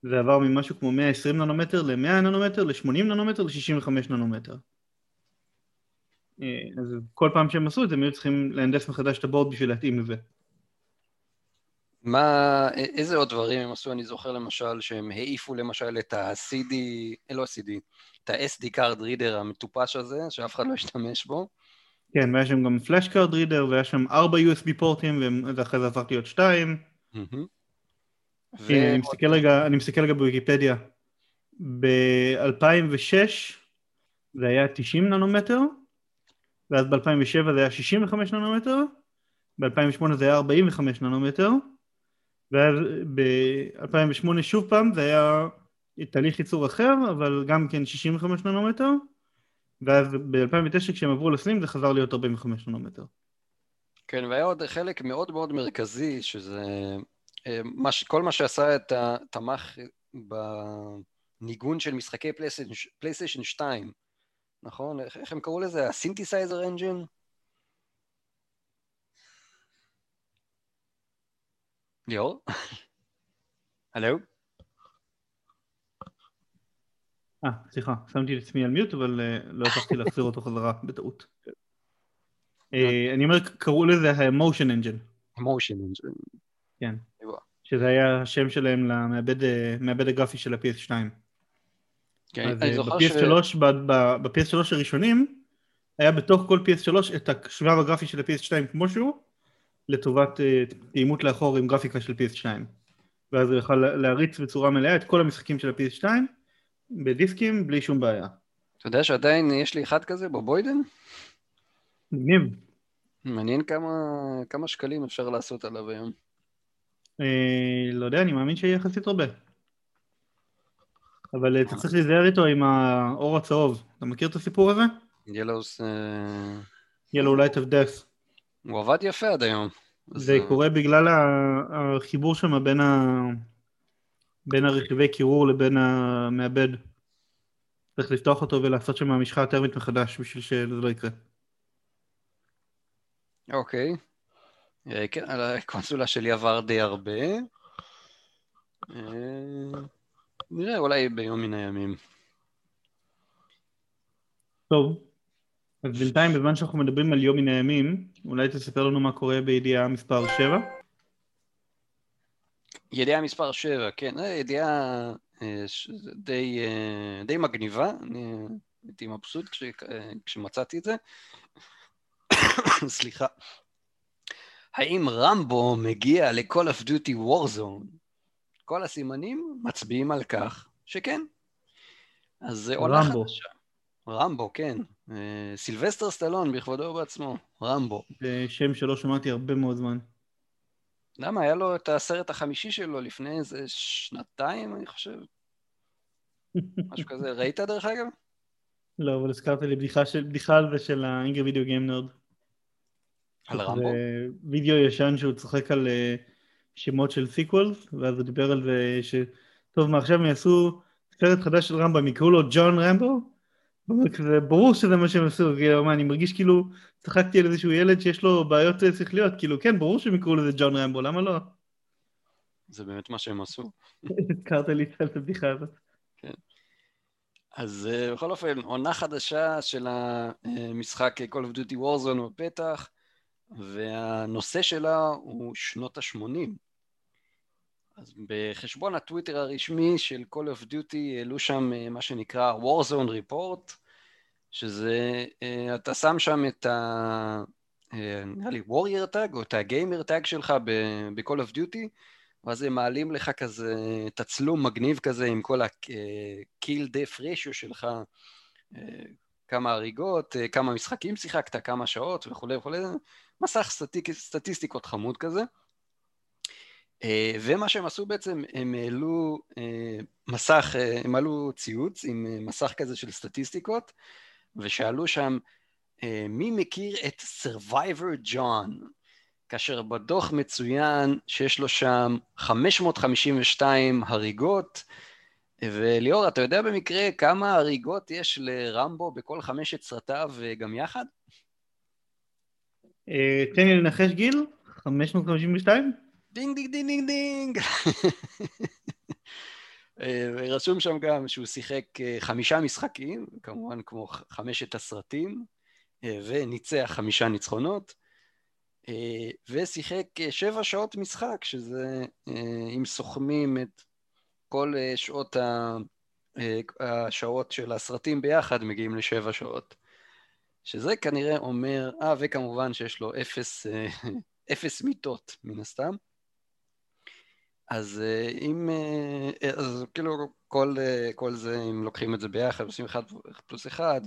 זה עבר ממשהו כמו 120 ננומטר ל-100 ננומטר, ל-80 ננומטר, ל-65 ננומטר. אה, אז כל פעם שהם עשו את זה, הם היו צריכים להנדס מחדש את הבורד בשביל להתאים לזה. מה, איזה עוד דברים הם עשו? אני זוכר למשל שהם העיפו למשל את ה-CD, לא ה-CD, את ה-SD card reader המטופש הזה, שאף אחד לא השתמש בו. כן, והיה שם גם flash card reader, והיה שם ארבע USB פורטים, ואחרי זה הפכתי להיות שתיים. ו... אני מסתכל רגע, אני מסתכל רגע בוויקיפדיה. ב-2006 זה היה 90 ננומטר, ואז ב-2007 זה היה 65 ננומטר, ב-2008 זה היה 45 ננומטר, ואז ב-2008 שוב פעם זה היה תהליך ייצור אחר, אבל גם כן 65 ננומטר, ואז ב-2009 כשהם עברו ל Slim זה חזר להיות 45 ננומטר. כן, והיה עוד חלק מאוד מאוד מרכזי, שזה אה, כל מה שעשה את התמיכה בניגון של משחקי פלייסטיישן 2, נכון? איך הם קראו לזה? ה Synthesizer Engine? ליאור? הלו? אה, סליחה, שמתי את עצמי על מיוט, אבל uh, לא הצלחתי להחזיר אותו חזרה בטעות. uh, אני אומר, קראו לזה ה-Motion Engine. Motion Engine. כן. שזה היה השם שלהם למעבד הגרפי של ה-PS2. כן, אני זוכר ב-PS3, ש... ב-PS3 הראשונים, היה בתוך כל PS3 את השבב הגרפי של ה-PS2 כמו שהוא, לטובת תאימות uh, לאחור עם גרפיקה של PS2. ואז הוא יוכל להריץ בצורה מלאה את כל המשחקים של ה-PS2, בדיסקים בלי שום בעיה. אתה יודע שעדיין יש לי אחד כזה בבוידן? מגניב. מעניין כמה, כמה שקלים אפשר לעשות עליו היום. אה, לא יודע, אני מאמין שיהיה יחסית הרבה. אבל אתה צריך להיזהר איתו עם האור הצהוב. אתה מכיר את הסיפור הזה? Yellows... Yellow Light of Death. הוא עבד יפה עד היום. זה קורה בגלל החיבור שם בין ה... בין הרכיבי קירור לבין המעבד. צריך לפתוח אותו ולעשות שם משחה תרמית מחדש בשביל שזה לא יקרה. אוקיי. אה, כן, על הקונסולה שלי עבר די הרבה. אה, נראה, אולי ביום מן הימים. טוב, אז בינתיים, בזמן שאנחנו מדברים על יום מן הימים, אולי תספר לנו מה קורה בידיעה מספר 7? ידיעה מספר 7, כן, אה, ידיעה אה, די, אה, די מגניבה, אני הייתי מבסוט כש, כשמצאתי את זה. סליחה. האם רמבו מגיע ל-call of duty warzone? כל הסימנים מצביעים על כך שכן. אז זה עונה חדשה. רמבו, כן. סילבסטר סטלון בכבודו ובעצמו, רמבו. זה שם שלא שמעתי הרבה מאוד זמן. למה? היה לו את הסרט החמישי שלו לפני איזה שנתיים, אני חושב. משהו כזה. ראית דרך אגב? לא, אבל הזכרת לי בדיחה, של, בדיחה על זה של האינגר וידאו גיים נרד. על רמבו? וידאו ישן שהוא צוחק על אה, שמות של sequels, ואז הוא דיבר על זה ש... טוב, מה עכשיו הם יעשו סרט חדש של רמבו, הם יקראו לו ג'ון רמבו? זה ברור שזה מה שהם עשו, כאילו, מה, אני מרגיש כאילו צחקתי על איזשהו ילד שיש לו בעיות שכליות, כאילו, כן, ברור שהם יקראו לזה ג'ון רמבו, למה לא? זה באמת מה שהם עשו. הזכרת לי את הבדיחה הזאת. כן. אז אה, בכל אופן, עונה חדשה של המשחק Call of Duty Warzone בפתח, והנושא שלה הוא שנות ה-80. אז בחשבון הטוויטר הרשמי של Call of Duty העלו שם אה, מה שנקרא Warzone Report, שזה, אה, אתה שם שם את ה... אה, נראה לי Warrior Tag או את הגיימר טאג שלך ב-Call of Duty, ואז הם מעלים לך כזה תצלום מגניב כזה עם כל ה-kill death ratio שלך, כמה הריגות, כמה משחקים שיחקת, כמה שעות וכולי וכולי, מסך סטטיסטיקות חמוד כזה. אה, ומה שהם עשו בעצם, הם העלו אה, מסך, אה, הם העלו ציוץ עם מסך כזה של סטטיסטיקות, ושאלו שם, מי מכיר את Survivor John? כאשר בדוח מצוין שיש לו שם 552 הריגות, וליאור, אתה יודע במקרה כמה הריגות יש לרמבו בכל חמשת סרטיו גם יחד? תן לי לנחש גיל, 552? דינג דינג דינג דינג דינג. אה, רשום שם גם שהוא שיחק אה, חמישה משחקים, כמובן כמו חמשת הסרטים, אה, וניצח חמישה ניצחונות. ושיחק שבע שעות משחק, שזה אם סוכמים את כל שעות ה... השעות של הסרטים ביחד מגיעים לשבע שעות. שזה כנראה אומר, אה, וכמובן שיש לו אפס, אפס מיטות, מן הסתם. אז אם, אז כאילו כל, כל זה, אם לוקחים את זה ביחד, עושים אחד פלוס אחד,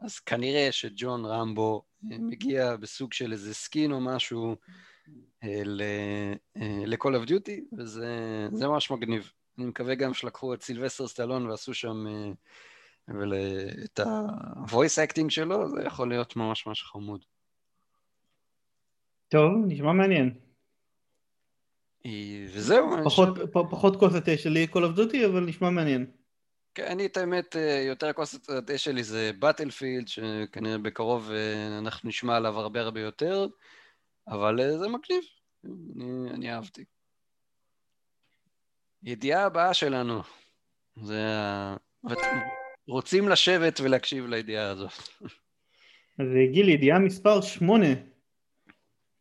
אז כנראה שג'ון רמבו מגיע בסוג של איזה סקין או משהו ל-call of duty, וזה ממש מגניב. אני מקווה גם שלקחו את סילבסטר סטלון ועשו שם את ה-voice acting שלו, זה יכול להיות ממש ממש חמוד. טוב, נשמע מעניין. וזהו. פחות, פחות כוס התה שלי Call of Duty, אבל נשמע מעניין. כן, אני את האמת, יותר כוס התה שלי זה באטלפילד, שכנראה בקרוב אנחנו נשמע עליו הרבה הרבה יותר, אבל זה מגניב, אני, אני אהבתי. ידיעה הבאה שלנו, זה ה... רוצים לשבת ולהקשיב לידיעה הזאת. אז גיל, ידיעה מספר 8.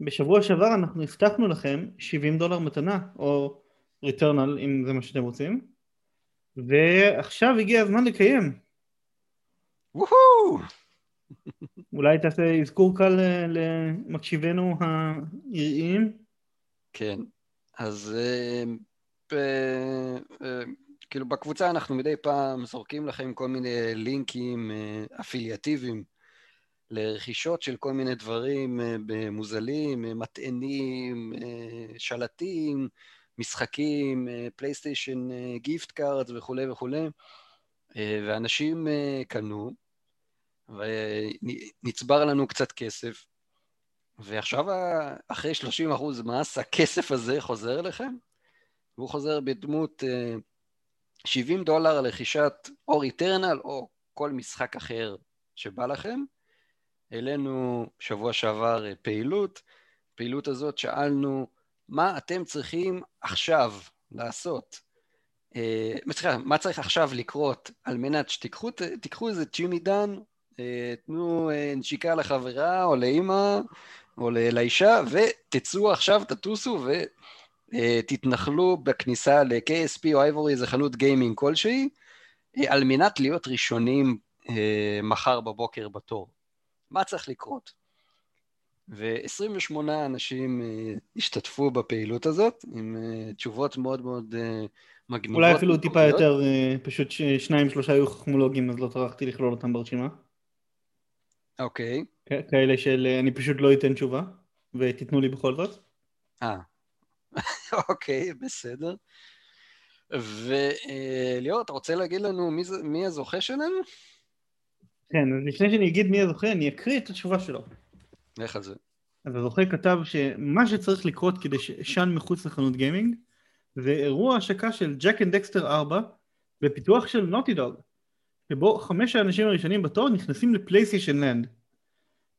בשבוע שעבר אנחנו הבטחנו לכם 70 דולר מתנה, או ריטרנל אם זה מה שאתם רוצים, ועכשיו הגיע הזמן לקיים. וואו! אולי תעשה אזכור קל למקשיבינו היראים? כן, אז אה, ב... אה, כאילו בקבוצה אנחנו מדי פעם זורקים לכם כל מיני לינקים אה, אפילייטיביים לרכישות של כל מיני דברים אה, מוזלים, אה, מטענים, שלטים, משחקים, פלייסטיישן gift cards וכולי וכולי, ואנשים קנו, ונצבר לנו קצת כסף, ועכשיו אחרי 30% מס הכסף הזה חוזר אליכם, והוא חוזר בדמות 70 דולר לרכישת או Returnal או כל משחק אחר שבא לכם. העלינו שבוע שעבר אה, פעילות, פעילות הזאת שאלנו מה אתם צריכים עכשיו לעשות. אה, סליחה, מה צריך עכשיו לקרות על מנת שתיקחו איזה צ'ימי דן, אה, תנו נשיקה לחברה או לאימא או לאישה ותצאו עכשיו, תטוסו ו... אה, תתנחלו בכניסה ל-KSP או אייבורי, איזה חנות גיימינג כלשהי, על מנת להיות ראשונים מחר בבוקר בתור. מה צריך לקרות? ו-28 אנשים השתתפו בפעילות הזאת, עם תשובות מאוד מאוד מגניבות. אולי אפילו טיפה יותר, פשוט שניים שלושה היו חכמולוגים, אז לא טרחתי לכלול אותם ברשימה. אוקיי. כאלה של אני פשוט לא אתן תשובה, ותיתנו לי בכל זאת. אה, אוקיי, בסדר. וליאור, אתה רוצה להגיד לנו מי, מי הזוכה שלנו? כן, אז לפני שאני אגיד מי הזוכה, אני אקריא את התשובה שלו. לך על זה. אז הזוכה כתב שמה שצריך לקרות כדי שאישן מחוץ לחנות גיימינג זה אירוע השקה של Jak and Daxter 4 בפיתוח של Naughty Dog, שבו חמש האנשים הראשונים בתור נכנסים ל PlayStation Land.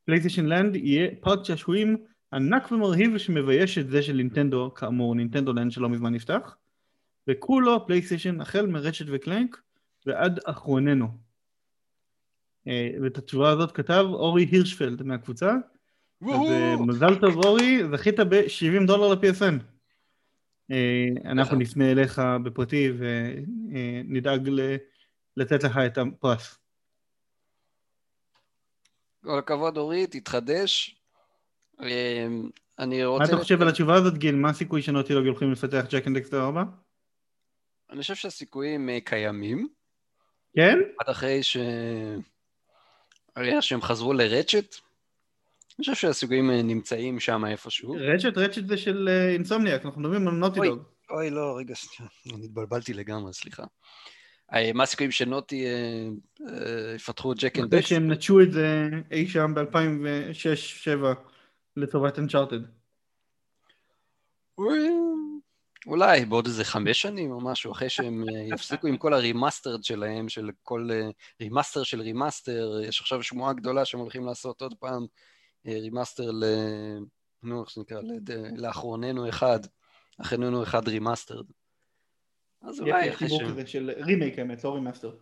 PlayStation Land יהיה פארק שעשועים ענק ומרהיב שמבייש את זה של נינטנדו, כאמור Nintendo Land שלא מזמן נפתח, וכולו פלייסטיישן החל מרשת וקלנק ועד אחרוננו. אה, ואת התשובה הזאת כתב אורי הירשפלד מהקבוצה. אז אה, מזל טוב אורי, זכית ב-70 דולר ל-PSN. אה, אנחנו נפנה אליך בפרטי ונדאג לתת לך את הפרס. כל הכבוד אורי, תתחדש. אני רוצה... מה אתה חושב על התשובה הזאת, גיל? מה הסיכוי שנוטילוג הולכים לפתח ג'ק אנד דקסטר 4? אני חושב שהסיכויים קיימים. כן? עד אחרי ש... שהם חזרו לרצ'ט. אני חושב שהסיכויים אה, נמצאים שם איפשהו. רצ'ט, רצ'ט זה של אינסומניאק, אה, אנחנו מדברים על נוטילוג. אוי, לא, רגע, אני התבלבלתי לגמרי, סליחה. מה הסיכויים שנוטי יפתחו את ג'ק אנד דקסטר? שהם נטשו את זה אי שם ב-2006-2007. לטובת אנצ'ארטד? אולי בעוד איזה חמש שנים או משהו, אחרי שהם אה, יפסיקו עם כל ה remastered שלהם, של כל remaster אה, של remaster, יש עכשיו שמועה גדולה שהם הולכים לעשות עוד פעם remaster ל... נו, איך זה נקרא? לאחרון מאיתנו אחד, אחרון מאיתנו אחד remastered. אז אולי אחרי ש... יש חיבור כזה של רימייק האמת, לא remaster.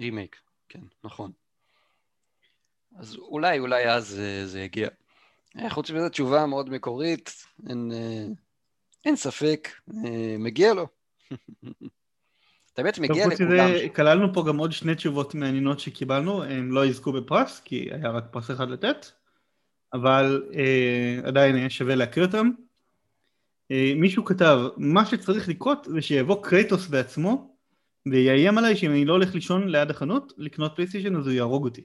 רימייק, כן, נכון. אז אולי, אולי אז זה יגיע. אה, חוץ מזה תשובה מאוד מקורית, אין, אה, אין ספק, אה, מגיע לו. האמת, מגיע לכולם. כללנו פה גם עוד שני תשובות מעניינות שקיבלנו, הם לא יזכו בפרס, כי היה רק פרס אחד לתת, אבל אה, עדיין היה שווה להקריא אותם. אה, מישהו כתב, מה שצריך לקרות זה שיבוא קרייטוס בעצמו ויאיים עליי שאם אני לא הולך לישון ליד החנות לקנות פלייסטיישן אז הוא יהרוג אותי.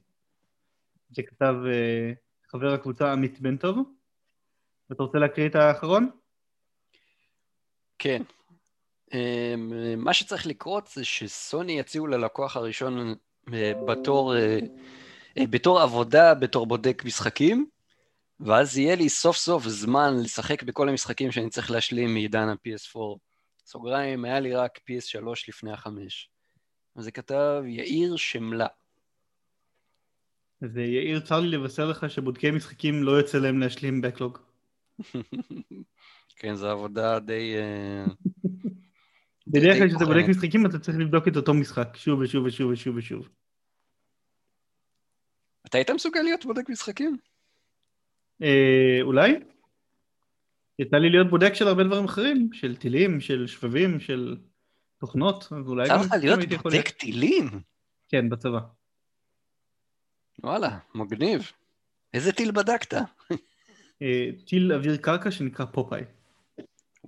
זה כתב אה, חבר הקבוצה עמית בן טוב. אתה רוצה להקריא את האחרון? כן. אמ, מה שצריך לקרות זה שסוני יציעו ללקוח הראשון אה, בתור, אה, בתור עבודה, בתור בודק משחקים, ואז יהיה לי סוף סוף זמן לשחק בכל המשחקים שאני צריך להשלים מעידן ה-PS4. סוגריים, היה לי רק PS3 לפני החמש. אז זה כתב יאיר שמלה. אז יאיר, צר לי לבשר לך שבודקי משחקים לא יוצא להם להשלים בקלוג. כן, זו עבודה די... אה, בדרך כלל כשאתה בודק משחקים אתה צריך לבדוק את אותו משחק שוב ושוב ושוב ושוב ושוב. אתה היית מסוגל להיות בודק משחקים? אה, אולי? יצא לי להיות בודק של הרבה דברים אחרים, של טילים, של שבבים, של תוכנות, אז אולי. יצא לך להיות בודק טילים? כן, בצבא. וואלה, מגניב. איזה טיל בדקת? אה, טיל אוויר קרקע שנקרא פופאי.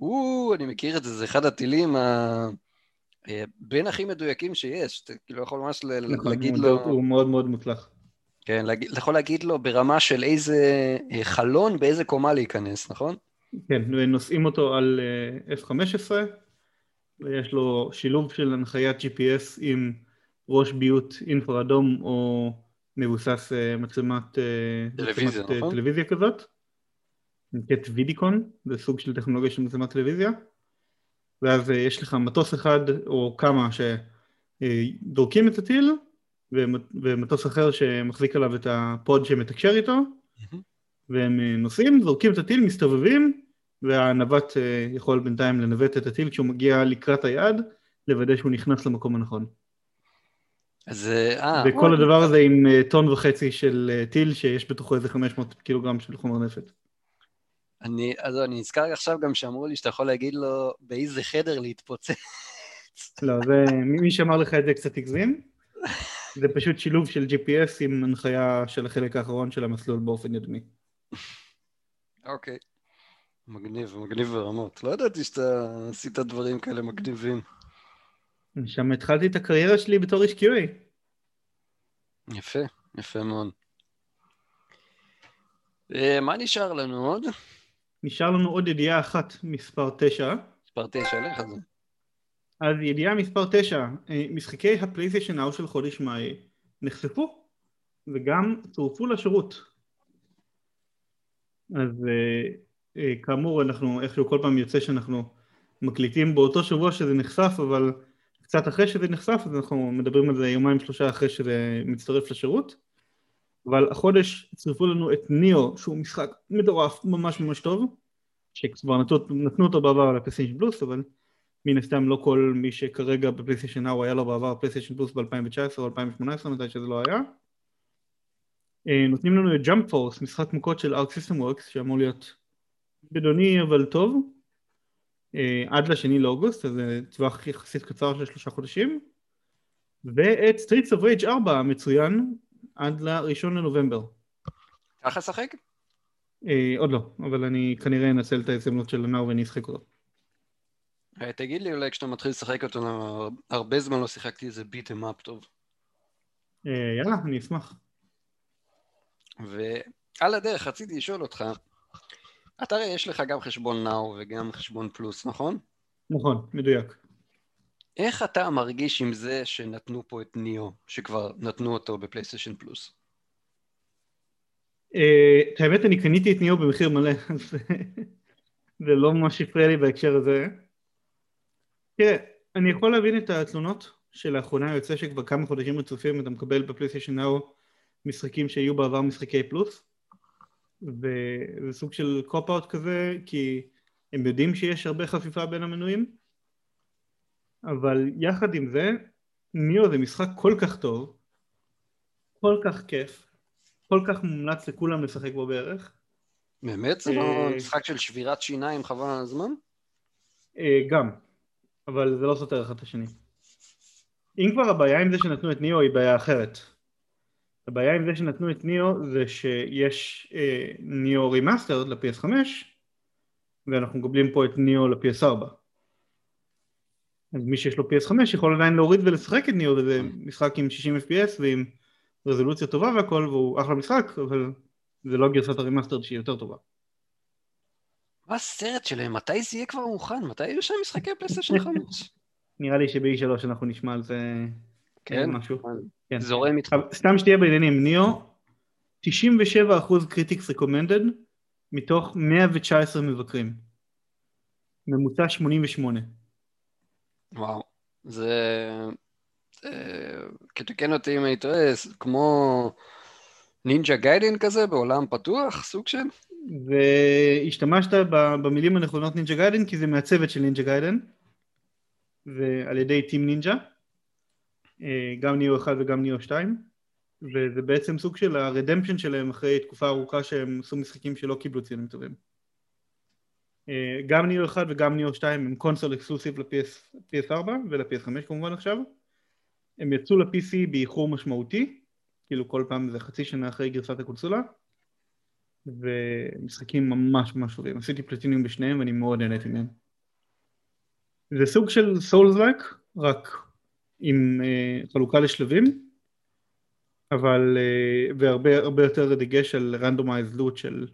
או, אני מכיר את זה, זה אחד הטילים ה... אה, בין הכי מדויקים שיש, אתה כאילו יכול ממש נכון, להגיד לו... הוא מאוד מאוד מוצלח. כן, אתה יכול להגיד לו ברמה של איזה אה, חלון, באיזה קומה להיכנס, נכון? כן, נושאים אותו על F-15, ויש לו שילוב של הנחיית GPS עם ראש ביוט אינפרה אדום או מבוסס אה, מצלמת אה, טלוויזיה, נכון? טלוויזיה כזאת, נקראת וידיקון, זה סוג של טכנולוגיה של מצלמת טלוויזיה, ואז אה, יש לך מטוס אחד או כמה שדורקים את הטיל, ומטוס אחר שמחזיק עליו את הפוד שמתקשר איתו, והם נוסעים, זורקים את הטיל, מסתובבים, והנווט יכול בינתיים לנווט את הטיל כשהוא מגיע לקראת היעד, לוודא שהוא נכנס למקום הנכון. אז אה... וכל הדבר הזה עם אה, טון וחצי של אה, טיל שיש בתוכו איזה 500 קילוגרם של חומר נפץ. אני, אז אני נזכר עכשיו גם שאמרו לי שאתה יכול להגיד לו באיזה חדר להתפוצץ. לא, זה, מי שאמר לך את זה קצת הגזים. זה פשוט שילוב של GPS עם הנחיה של החלק האחרון של המסלול באופן ידמי. אוקיי. מגניב, מגניב ברמות. לא ידעתי שאתה עשית דברים כאלה מגניבים. שם התחלתי את הקריירה שלי בתור איש QA. יפה, יפה מאוד. אה, מה נשאר לנו עוד? נשאר לנו עוד ידיעה אחת, מספר 9. מספר 9, לך על זה. אז ידיעה מספר 9, אה, משחקי הפלייסטיישן האו של חודש מאי נחשפו וגם צורפו לשירות. אז אה, כאמור אנחנו איכשהו כל פעם יוצא שאנחנו מקליטים באותו שבוע שזה נחשף אבל קצת אחרי שזה נחשף, אז אנחנו מדברים על זה יומיים שלושה אחרי שזה מצטרף לשירות. אבל החודש צירפו לנו את ניאו, שהוא משחק מטורף, ממש ממש טוב, שכבר נתנו, נתנו אותו בעבר על הפלייסטיישן פלוס, אבל מן הסתם לא כל מי שכרגע בפלייסטיישן נאו היה לו בעבר פלייסטיישן פלוס ב-2019 או 2018, מתי שזה לא היה. אה, נותנים לנו את ג'אמפ פורס, משחק מכות של ארק סיסטם וורקס, שאמור להיות בינוני אבל טוב. אה, עד לשני לאוגוסט, אז זה טווח יחסית קצר של שלושה חודשים, ואת סטריטס אוף רייג' 4 המצוין עד לראשון לנובמבר. ככה שחק? אה, עוד לא, אבל אני כנראה אנצל את ההזדמנות של הנאו ואני אשחק אותו. אה, תגיד לי אולי כשאתה מתחיל לשחק אותו, הרבה זמן לא שיחקתי איזה ביטם אפ טוב. אה, יאללה, אני אשמח. ועל הדרך רציתי לשאול אותך, אתה הרי יש לך גם חשבון נאו וגם חשבון פלוס, נכון? נכון, מדויק. איך אתה מרגיש עם זה שנתנו פה את ניאו, שכבר נתנו אותו בפלייסטיישן פלוס? אה, את האמת אני קניתי את ניו במחיר מלא, זה לא ממש הפריע לי בהקשר הזה. תראה, אני יכול להבין את התלונות שלאחרונה יוצא שכבר כמה חודשים רצופים אתה מקבל בפלייסטיישן נאו משחקים שהיו בעבר משחקי פלוס. וזה סוג של cop-out כזה, כי הם יודעים שיש הרבה חפיפה בין המנויים, אבל יחד עם זה, ניאו זה משחק כל כך טוב, כל כך כיף, כל כך מומלץ לכולם לשחק בו בערך, באמת? זה לא משחק של שבירת שיניים חבל על הזמן? גם, אבל זה לא סותר אחד את השני. אם כבר הבעיה עם זה שנתנו את ניאו היא בעיה אחרת. הבעיה עם זה שנתנו את ניאו זה שיש אה, ניאו remastered ל-PS5 ואנחנו מקבלים פה את ניאו ל-PS4 אז מי שיש לו PS5 יכול עדיין להוריד ולשחק את ניאו וזה משחק עם 60 FPS ועם רזולוציה טובה והכל והוא אחלה משחק אבל זה לא גרסת ה remastered שהיא יותר טובה מה הסרט שלהם? מתי זה יהיה כבר מוכן? מתי יהיו שם משחקי פלייסטיישן 5? נראה לי שב-E3 אנחנו נשמע על זה כן? משהו. כן. זורם איתך. סתם שתהיה בעניינים, ניאו 97% critics recommended מתוך 119 מבקרים. ממוצע 88. וואו, זה... תתקן אותי אם אני טועה, כמו נינג'ה גיידן כזה בעולם פתוח, סוג של? והשתמשת במילים הנכונות נינג'ה גיידן כי זה מהצוות של נינג'ה גיידן ועל ידי טים נינג'ה אה, גם ניאו 1 וגם ניאו 2 וזה בעצם סוג של ה redemption שלהם אחרי תקופה ארוכה שהם עשו משחקים שלא קיבלו ציונים טובים אה, גם ניאו 1 וגם ניאו 2 הם console exclusive ל-PS4 ול-PS5 כמובן עכשיו. הם יצאו ל-PC באיחור משמעותי כאילו כל פעם זה חצי שנה אחרי גרסת הקונסולה. ומשחקים ממש ממש טובים. עשיתי פלטינום בשניהם ואני מאוד נהניתי מהם. זה סוג של סולס רק עם uh, חלוקה לשלבים, אבל, uh, והרבה הרבה יותר דגש על randomized loot של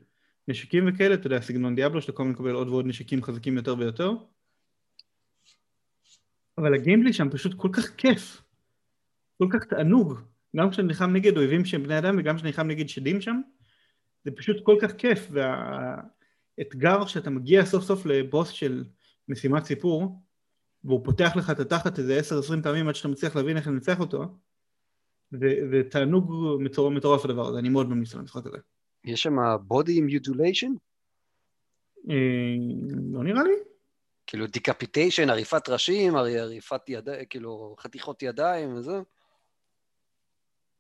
נשקים וכאלה, אתה יודע, סגנון דיאבלו, שאתה כל הזמן מקבל עוד ועוד נשקים חזקים יותר ויותר. אבל הגיימפלי שם פשוט כל כך כיף, כל כך תענוג, גם כשאתה נלחם נגד אויבים שהם בני אדם וגם כשאתה נלחם נגד שדים שם, זה פשוט כל כך כיף, והאתגר שאתה מגיע סוף סוף לבוס של משימת סיפור, והוא פותח לך את התחת איזה 10-20 פעמים עד שאתה מצליח להבין איך לנצח אותו ותענוג מטורף, מטורף הדבר הזה, אני מאוד ממליץ על המשחק הזה. יש שם body mutilation? לא נראה לי. כאילו decapitation, עריפת ראשים, עריפת ידיים, כאילו חתיכות ידיים וזה?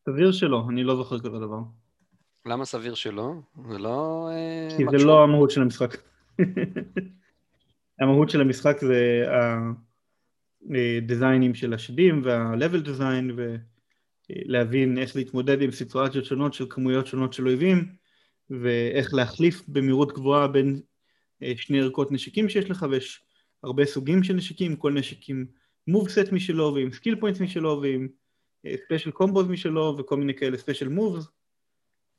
סביר שלא, אני לא זוכר כזה דבר. למה סביר שלא? זה לא... אה, כי זה לא המהות של המשחק. המהות של המשחק זה דיזיינים של השדים וה-level design ולהבין איך להתמודד עם סיטואציות שונות של כמויות שונות של אויבים ואיך להחליף במהירות גבוהה בין אה, שני ערכות נשקים שיש לך ויש הרבה סוגים של נשקים, כל נשק עם moveset משלו ועם skill point משלו ועם special combos משלו וכל מיני כאלה special moves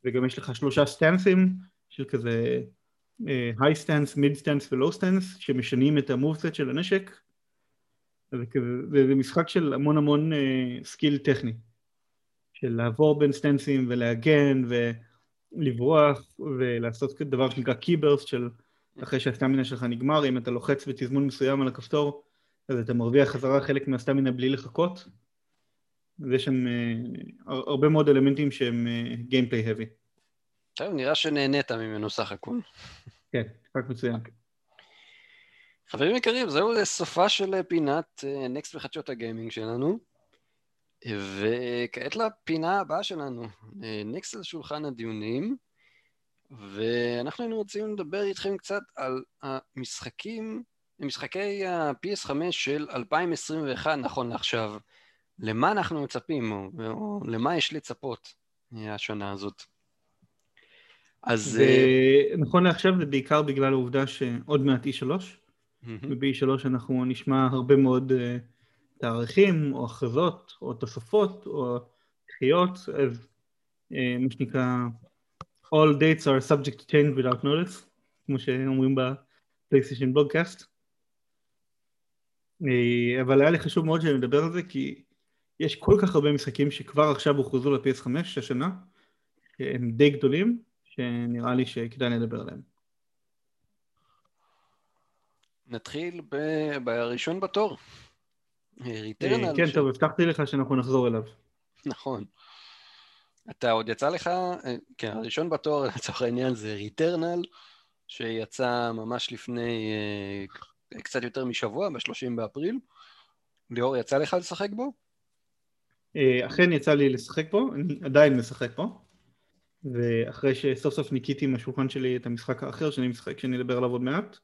וגם יש לך שלושה stanceים של כזה high stance, mid stance ו low stance שמשנים את ה moveset של הנשק. זה משחק של המון המון skill uh, טכני. של לעבור בין stanceים ולהגן ולברוח ולעשות דבר שנקרא ki burst של אחרי שהסטמינה שלך נגמר אם אתה לוחץ בתזמון מסוים על הכפתור אז אתה מרוויח חזרה חלק מהסטמינה בלי לחכות ויש שם uh, הרבה מאוד אלמנטים שהם gameplay uh, heavy טוב, נראה שנהנית ממנו סך הכול. כן, משחק מצוין. חברים יקרים, זהו לסופה של פינת נקסט אה, בחדשות הגיימינג שלנו. וכעת לפינה הבאה שלנו, נקסט על שולחן הדיונים, ואנחנו היינו רוצים לדבר איתכם קצת על המשחקים, משחקי ה-PS5 של 2021 נכון לעכשיו. למה אנחנו מצפים, או, או למה יש לצפות השנה הזאת. אז... אה, נכון לעכשיו זה בעיקר בגלל העובדה שעוד מעט E3, וב-E3 אנחנו נשמע הרבה מאוד אה, תאריכים, או הכרזות, או תוספות, או דחיות, אז אה, מה שנקרא All dates are subject to change without notice, כמו שאומרים בפלייסטיישן בלוגקאסט. אבל היה לי חשוב מאוד שאני אדבר על זה, כי יש כל כך הרבה משחקים שכבר עכשיו הוכרזו ל-PS5 השנה, הם די גדולים, שנראה לי שכדאי לדבר עליהם. נתחיל ב... בראשון בתור. ריטרנל. אה, כן. טוב, הבטחתי לך שאנחנו נחזור אליו. נכון. אתה עוד יצא לך, אה, כן, הראשון בתור לצורך העניין זה ריטרנל, שיצא ממש לפני אה, קצת יותר משבוע, ב-30 באפריל. ליאור, יצא לך לשחק בו? אכן יצא לי לשחק בו, אני עדיין משחק בו. ואחרי שסוף סוף ניקיתי מהשולחן שלי את המשחק האחר שאני משחק, שאני אדבר עליו עוד מעט,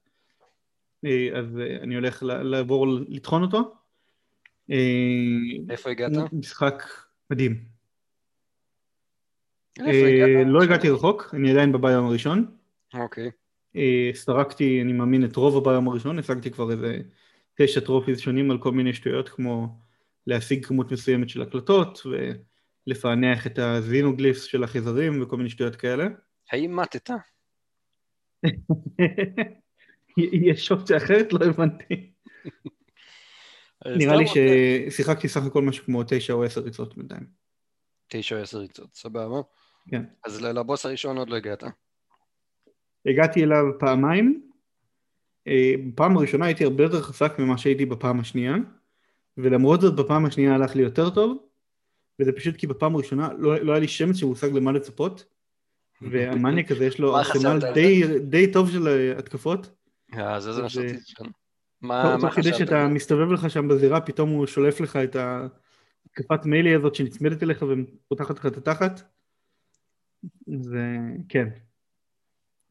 אז אני הולך לעבור לטחון אותו. איפה הגעת? משחק מדהים. לא הגעתי רחוק, אני עדיין בביום הראשון. אוקיי. סרקתי, אני מאמין, את רוב הביום הראשון, השגתי כבר איזה תשע טרופיז שונים על כל מיני שטויות, כמו להשיג כמות מסוימת של הקלטות, ולפענח את הזינוגליפס של החיזרים וכל מיני שטויות כאלה. האם מתת? יש אופציה אחרת? לא הבנתי. נראה לי ששיחקתי סך הכל משהו כמו תשע או עשר ריצות בינתיים. תשע או עשר ריצות, סבבה. כן. אז לבוס הראשון עוד לא הגעת. הגעתי אליו פעמיים. אה, בפעם הראשונה הייתי הרבה יותר חזק ממה שהייתי בפעם השנייה, ולמרות זאת בפעם השנייה הלך לי יותר טוב, וזה פשוט כי בפעם הראשונה לא, לא היה לי שמץ של מושג למה לצפות, והמאניאק הזה יש לו ארסנל די, די טוב של אה, התקפות. אה, זה זה מה שרציתי לשאול. מה חשבת? כדי שאתה מסתובב לך שם בזירה, פתאום הוא שולף לך את התקפת מיילי הזאת שנצמדת אליך ופותחת לך את התחת. זה כן.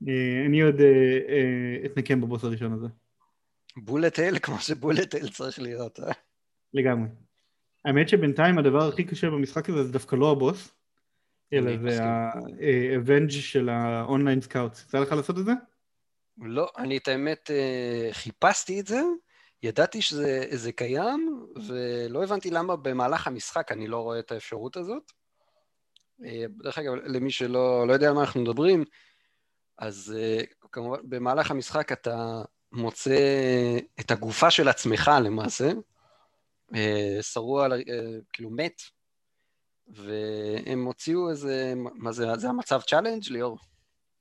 אה, אני עוד אה, אה, אתנקם בבוס הראשון הזה. bullet hell כמו ש bullet hell צריך להיות, אה? לגמרי. האמת שבינתיים הדבר הכי קשה במשחק הזה זה דווקא לא הבוס, אלא זה ה avenge של ה online scout. יצא לך לעשות את זה? לא, אני את האמת חיפשתי את זה, ידעתי שזה קיים, ולא הבנתי למה במהלך המשחק אני לא רואה את האפשרות הזאת. דרך אגב, למי שלא לא יודע על מה אנחנו מדברים, אז כמובן במהלך המשחק אתה מוצא את הגופה של עצמך למעשה, שרוע, כאילו מת, והם הוציאו איזה, מה זה, זה המצב challenge ליאור?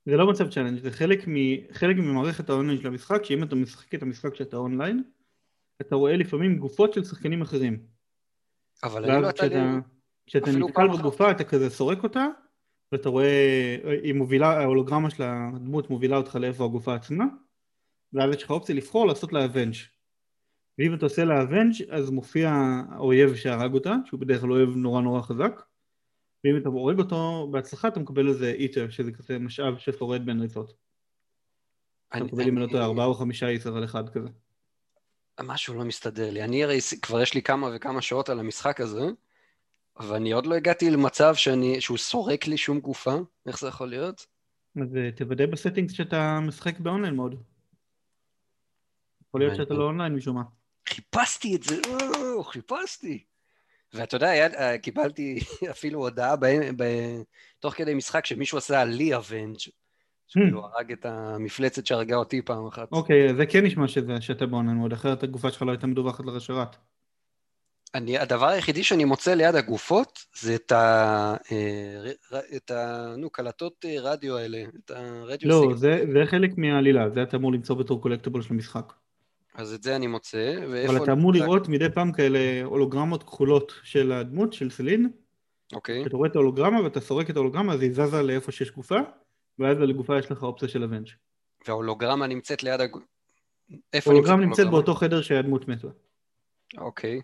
זה לא מצב challenge, זה חלק, מ, חלק ממערכת האונליין של המשחק, שאם אתה משחק את המשחק שאתה אונליין, אתה רואה לפעמים גופות של שחקנים אחרים. אבל אני לא הייתה לי... כשאתה נתקל בגופה אתה כזה סורק אותה, ואתה רואה, היא מובילה, ההולוגרמה של הדמות מובילה אותך לאיפה הגופה עצמה, ואז יש לך אופציה לבחור לעשות לה avenge. ואם אתה עושה לה avenge אז מופיע האויב שהרג אותה, שהוא בדרך כלל אויב נורא נורא חזק, ואם אתה הורג אותו בהצלחה אתה מקבל איזה ether, שזה כזה משאב ששורד בין ריצות. אתה מקבל ממנו את ארבעה או חמישה ether על אחד כזה. משהו לא מסתדר לי. אני הרי כבר יש לי כמה וכמה שעות על המשחק הזה, ואני עוד לא הגעתי למצב שאני, שהוא סורק לי שום גופה, איך זה יכול להיות? אז אה, תוודא ב settings שאתה משחק ב online mode. יכול להיות שאתה לא אונליין משום מה. חיפשתי את זה, חיפשתי. ואתה יודע, היה, קיבלתי אפילו הודעה ב, ב, תוך כדי משחק שמישהו עשה לי avenge שכאילו hmm. הרג את המפלצת שהרגה אותי פעם אחת. אוקיי, זה כן נשמע שזה, שאתה באונליין מוד, אחרת הגופה שלך לא הייתה מדווחת לרשרת. אני, הדבר היחידי שאני מוצא ליד הגופות זה את ה... אה, את ה... נו, קלטות אה, רדיו האלה, את הרדיו לא, זה, זה חלק מהעלילה, זה אתה אמור למצוא בתור קולקטיבל של המשחק. אז את זה אני מוצא, ואיפה... אבל אתה אמור לראות מדי פעם כאלה הולוגרמות כחולות של הדמות, של סלין. אוקיי. אתה רואה את ההולוגרמה ואתה סורק את ההולוגרמה, אז היא זזה לאיפה שיש גופה, ואז על הגופה יש לך אופציה של avenge. וההולוגרמה נמצאת ליד הג... איפה נמצאת? ההולוגרמה נמצאת באותו חדר שהדמות מתה. אוקיי.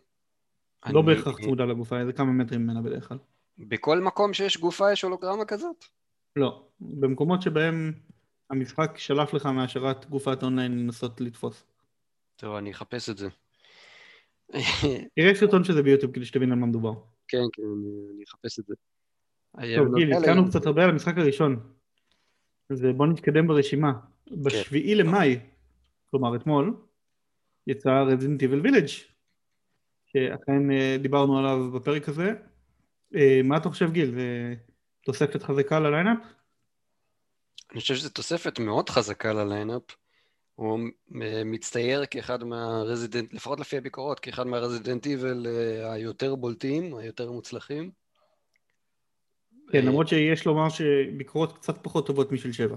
לא בהכרח צמודה לגופה, זה כמה מטרים ממנה בדרך כלל. בכל מקום שיש גופה יש הולוגרמה כזאת? לא, במקומות שבהם המשחק שלף לך מהשרת גופת אונליין לנסות לתפוס. טוב, אני אחפש את זה. תראה סרטון שזה ביוטיוב כדי שתבין על מה מדובר. כן, כן, אני אחפש את זה. טוב, גיל, התקענו קצת הרבה על המשחק הראשון. אז בוא נתקדם ברשימה. כן. בשביעי למאי, כלומר אתמול, יצא Resident Evil Village שאכן אה, דיברנו עליו בפרק הזה. אה, מה אתה חושב גיל? זה תוספת חזקה ל lineup? אני חושב שזו תוספת מאוד חזקה ל lineup. הוא מצטייר כאחד מה Resident, לפחות לפי הביקורות, כאחד מה Resident Evil אה, היותר בולטים, היותר מוצלחים. כן, למרות שיש לומר שביקורות קצת פחות טובות משל שבע.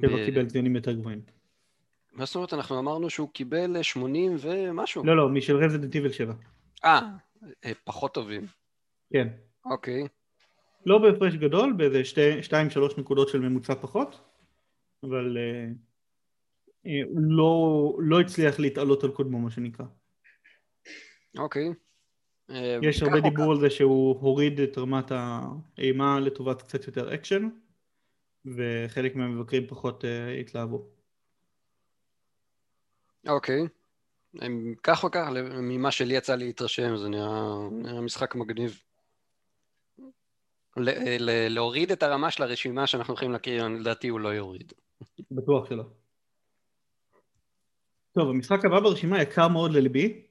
שבע קיבל ציונים יותר גבוהים. מה זאת אומרת? אנחנו אמרנו שהוא קיבל 80 ומשהו. לא, לא, משל רזידנט איבל 7. אה, פחות טובים. כן. אוקיי. לא בהפרש גדול, באיזה 2-3 נקודות של ממוצע פחות, אבל הוא לא, לא הצליח להתעלות על קודמו, מה שנקרא. אוקיי. אה, יש הרבה דיבור על זה שהוא הוריד את רמת האימה לטובת קצת יותר אקשן, וחלק מהמבקרים פחות אה, התלהבו. אוקיי. הם- כך או כך, ממה שלי יצא להתרשם, זה נראה, נראה משחק מגניב. ל- ל- להוריד את הרמה של הרשימה שאנחנו הולכים להכיר, לדעתי הוא לא יוריד. בטוח שלא. טוב, המשחק הבא ברשימה יקר מאוד לליבי,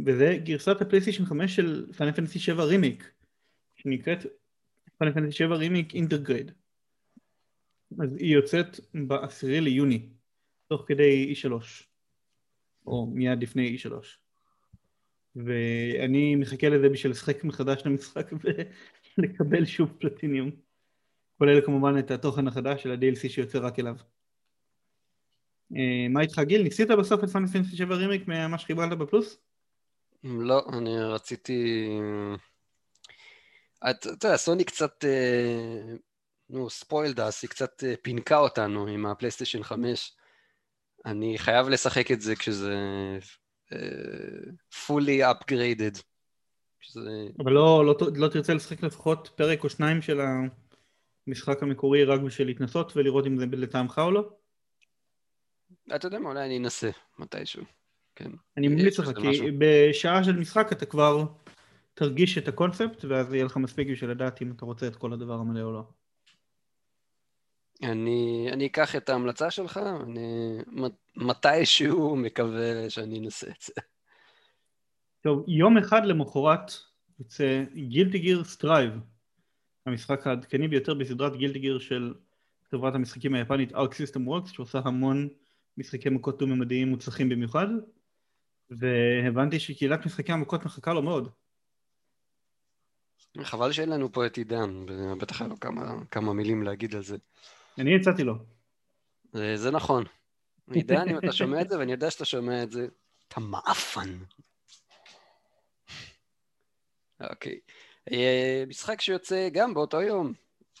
וזה גרסת ה PlayStation 5 של Final Fantasy 7 רימיק, שנקראת Final Fantasy 7 Remake Intergrade. אז היא יוצאת ב-10 ליוני, תוך כדי E3, או מיד לפני E3. ואני מחכה לזה בשביל לשחק מחדש למשחק ולקבל שוב פלטיניום. כולל כמובן את התוכן החדש של ה-DLC שיוצא רק אליו. אה, מה איתך גיל? ניסית בסוף את פאנל פנטסי 7 רימיק ממה שקיבלת בפלוס? לא, אני רציתי... את- אתה יודע, סוני קצת, אה, נו, ספוילד אס, היא קצת אה, פינקה אותנו עם הפלייסטיישן 5. אני חייב לשחק את זה כשזה fully upgraded. כשזה... אבל לא, לא, לא תרצה לשחק לפחות פרק או שניים של המשחק המקורי רק בשביל להתנסות ולראות אם זה לטעמך או לא? אתה יודע מה, אולי אני אנסה מתישהו. כן. אני ממליץ לך, כי משהו. בשעה של משחק אתה כבר תרגיש את הקונספט ואז יהיה לך מספיק בשביל לדעת אם אתה רוצה את כל הדבר המלא או לא. אני, אני אקח את ההמלצה שלך, אני מת- מתישהו מקווה שאני אנסה את זה. טוב, יום אחד למחרת יוצא Guilty Gear Strive, המשחק העדכני ביותר בסדרת Guilty Gear של חברת המשחקים היפנית Arc System Works, שעושה המון משחקי מכות דו-ממדיים מוצלחים במיוחד, והבנתי שקהילת משחקי המכות מחכה לו מאוד. חבל שאין לנו פה את עידן, בטח היה לו כמה, כמה מילים להגיד על זה. אני הצעתי לו. זה, זה נכון. עידן, אם אתה שומע את זה, ואני יודע שאתה שומע את זה, אתה מעפן. אוקיי. אה, משחק שיוצא גם באותו יום,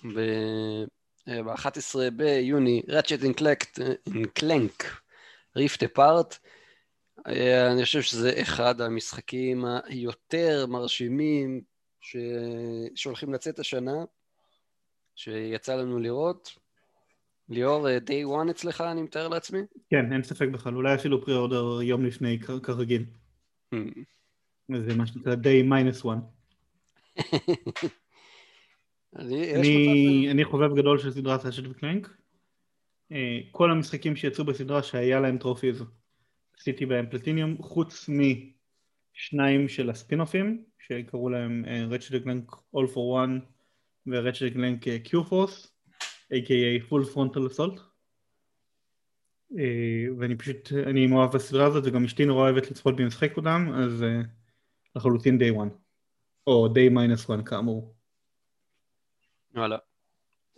ב-11 ביוני, רצ'ט אינקלנק, ריפט אפארט. אני חושב שזה אחד המשחקים היותר מרשימים ש... שהולכים לצאת השנה, שיצא לנו לראות. ליאור, אה, day one אצלך, אני מתאר לעצמי? כן, אין ספק בכלל, אולי אפילו pre-order יום לפני כרגיל. Hmm. זה מה שנקרא day minus one. אני, אני, חובב גדול של סדרת Ratchet ו Clank. אה, כל המשחקים שיצאו בסדרה שהיה להם trophies, עשיתי בהם פלטיניום, חוץ משניים של הספינופים, שקראו להם Ratchet ו Clank All for One ורצ'ט וקלנק Q-Force, a.k.a. Full Frontal Assault. אה, ואני פשוט, אני מאוהב בסדרה הזאת, וגם אשתי נורא אוהבת לצפות בי משחק אותם, אז אה, לחלוטין day one. או day minus one כאמור. וואלה.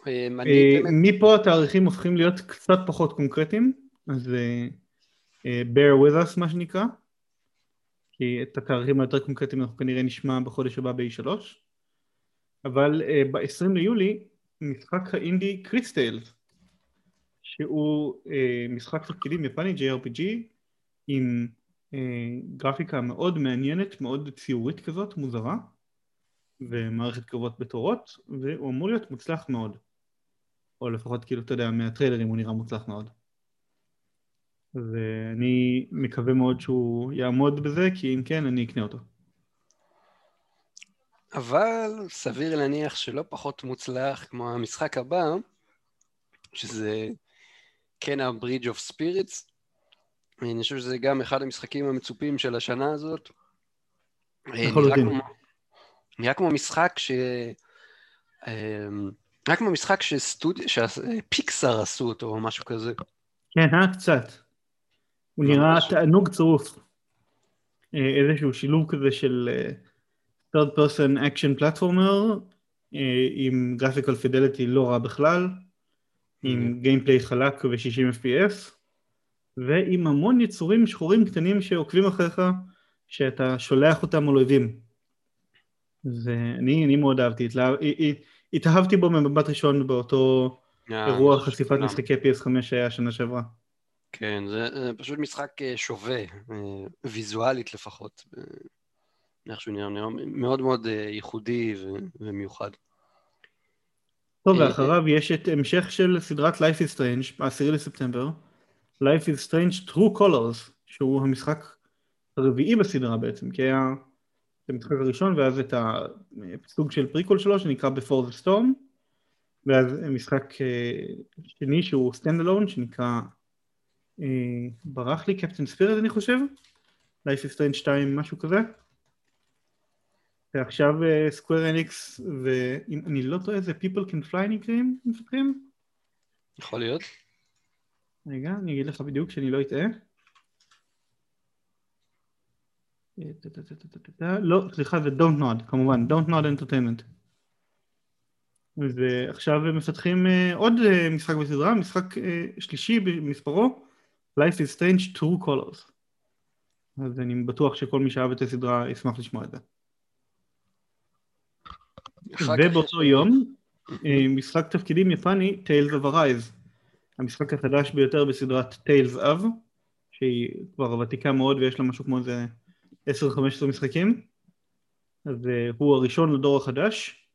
אה, אה. מפה התאריכים הופכים להיות קצת פחות קונקרטיים, אז אה, bear with us מה שנקרא, כי את התאריכים היותר קונקרטיים אנחנו כנראה נשמע בחודש הבא ב-E3, אבל אה, ב-20 ליולי משחק האינדי קריסטיילס, שהוא משחק תפקידים יפני JRPG עם גרפיקה מאוד מעניינת, מאוד ציורית כזאת, מוזרה, ומערכת קרבות בתורות, והוא אמור להיות מוצלח מאוד. או לפחות כאילו, אתה יודע, מהטריילרים הוא נראה מוצלח מאוד. ואני מקווה מאוד שהוא יעמוד בזה, כי אם כן, אני אקנה אותו. אבל סביר להניח שלא פחות מוצלח כמו המשחק הבא, שזה כן ה-Bridge of Spirits. אני חושב שזה גם אחד המשחקים המצופים של השנה הזאת. אה, נראה לחלוטין. כמו- נראה כמו משחק ש... אה, נראה כמו משחק שסטודיו, שפיקסאר עשו אותו או משהו כזה. כן, אה, קצת. הוא נראה. תענוג צרוף. אה, איזשהו שילוב כזה של אה, third person action platformer אה, עם graphical fidelity לא רע בכלל, עם גיימפליי חלק ו-60 FPS, ועם המון יצורים שחורים קטנים שעוקבים אחריך, שאתה שולח אותם על אויבים. ואני אני מאוד אהבתי, התלהב- הת- הת- התאהבתי בו ממבט ראשון באותו אה, אירוע חשיפת. משחקי PS5 שהיה שנה שעברה. כן, זה אה, פשוט משחק אה, שווה, אה, ויזואלית לפחות. איך שהוא נראה, נראה מאוד מאוד ייחודי ו- ומיוחד. טוב, ואחריו יש את המשך של סדרת Life is Strange, ב-10 לספטמבר, Life is Strange True Colors, שהוא המשחק הרביעי בסדרה בעצם, כי היה המשחק הראשון ואז את הסוג של פריקול שלו שנקרא Before the Storm, ואז משחק אה, שני שהוא stand alone שנקרא, אה, ברח לי קפטן ספירט אני חושב, Life is Strange 2 משהו כזה. ועכשיו סקוויר אניקס, ואם אני לא טועה זה People Can Fly נקראים, מפתחים? יכול להיות. רגע, אני אגיד לך בדיוק שאני לא אטעה. לא, סליחה, זה Don't Nod, כמובן, Don't Nod Entertainment. ועכשיו הם מפתחים אה, עוד אה, משחק בסדרה, משחק אה, שלישי במספרו, Life is Strange True Colors. אז אני בטוח שכל מי שאהב את הסדרה ישמח לשמוע את זה. ובאותו יום, משחק תפקידים יפני, Tales of Arise. המשחק החדש ביותר בסדרת Tales of, שהיא כבר ותיקה מאוד ויש לה משהו כמו איזה 10-15 משחקים. אז הוא הראשון לדור החדש,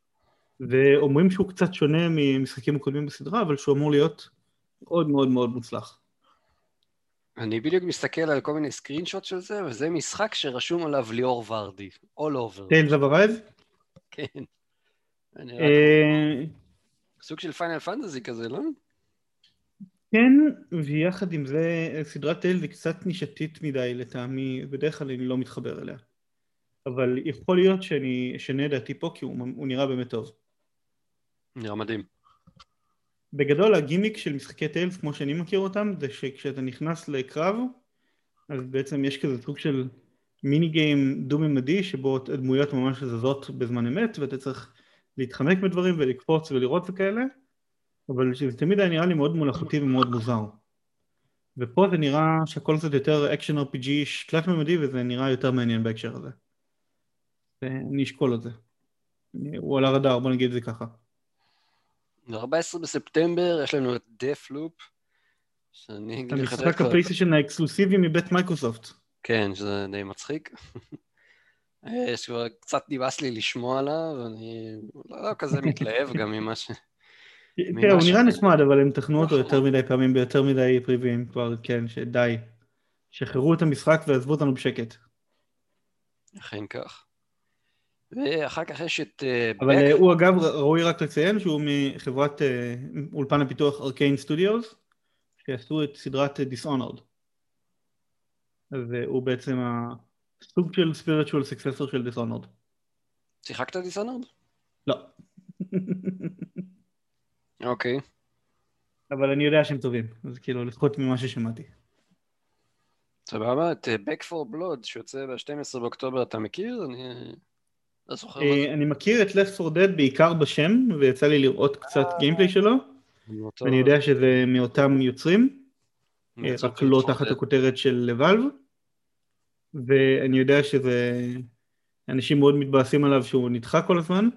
ואומרים שהוא קצת שונה ממשחקים הקודמים בסדרה, אבל שהוא אמור להיות מאוד מאוד מאוד מוצלח. אני בדיוק מסתכל על כל מיני screenshot של זה, וזה משחק שרשום עליו ליאור ורדי, all over. Tales of Arise? כן. אה, סוג של Final Fantasy כזה, לא? כן, ויחד עם זה סדרת Tales היא קצת נישתית מדי לטעמי, בדרך כלל אני לא מתחבר אליה. אבל יכול להיות שאני אשנה דעתי פה כי הוא, הוא נראה באמת טוב. נראה מדהים. בגדול הגימיק של משחקי Tales כמו שאני מכיר אותם זה שכשאתה נכנס לקרב אז בעצם יש כזה סוג של mini game דו-ממדי שבו הדמויות ממש זזות בזמן אמת ואתה צריך להתחמק בדברים ולקפוץ ולראות וכאלה אבל זה תמיד היה נראה לי מאוד מלאכותי ומאוד מוזר. ופה זה נראה שהכל קצת יותר אקשן RPG תלת ממדי וזה נראה יותר מעניין בהקשר הזה. ואני אשקול את זה. הוא על הרדאר בוא נגיד את זה ככה. ב-14 בספטמבר יש לנו את Deathloop, שאני אגיד לך... המשחק הפלייסטיישן האקסקלוסיבי מבית מייקרוסופט. כן, שזה די מצחיק. יש כבר קצת נמאס לי לשמוע עליו, ואני לא כזה מתלהב גם ממה ש... תראה, הוא נראה נחמד, אבל הם טחנו אותו יותר מדי פעמים ביותר מדי פריוויים כבר, כן, שדי. שחררו את המשחק ועזבו אותנו בשקט. אכן כך. ואחר כך יש את... אה, אבל back... הוא אגב, ראוי רק לציין שהוא מחברת אה, אולפן הפיתוח Arkane Studios, שעשו את סדרת Dishonored. אז הוא בעצם הסוג של spiritual successor של Dishonored. שיחקת Dishonored? לא. אוקיי. אבל אני יודע שהם טובים, אז כאילו לפחות ממה ששמעתי. סבבה, את אה, Back for Blood שיוצא ב-12 באוקטובר אתה מכיר? אני... לא זוכר מה אה, אני מכיר את Left 4 Dead בעיקר בשם, ויצא לי לראות קצת גיימפליי שלו, ואני יודע שזה מאותם יוצרים, אה, רק לא תחת הכותרת של ואלב, ואני יודע שזה... אנשים מאוד מתבאסים עליו שהוא נדחה כל הזמן.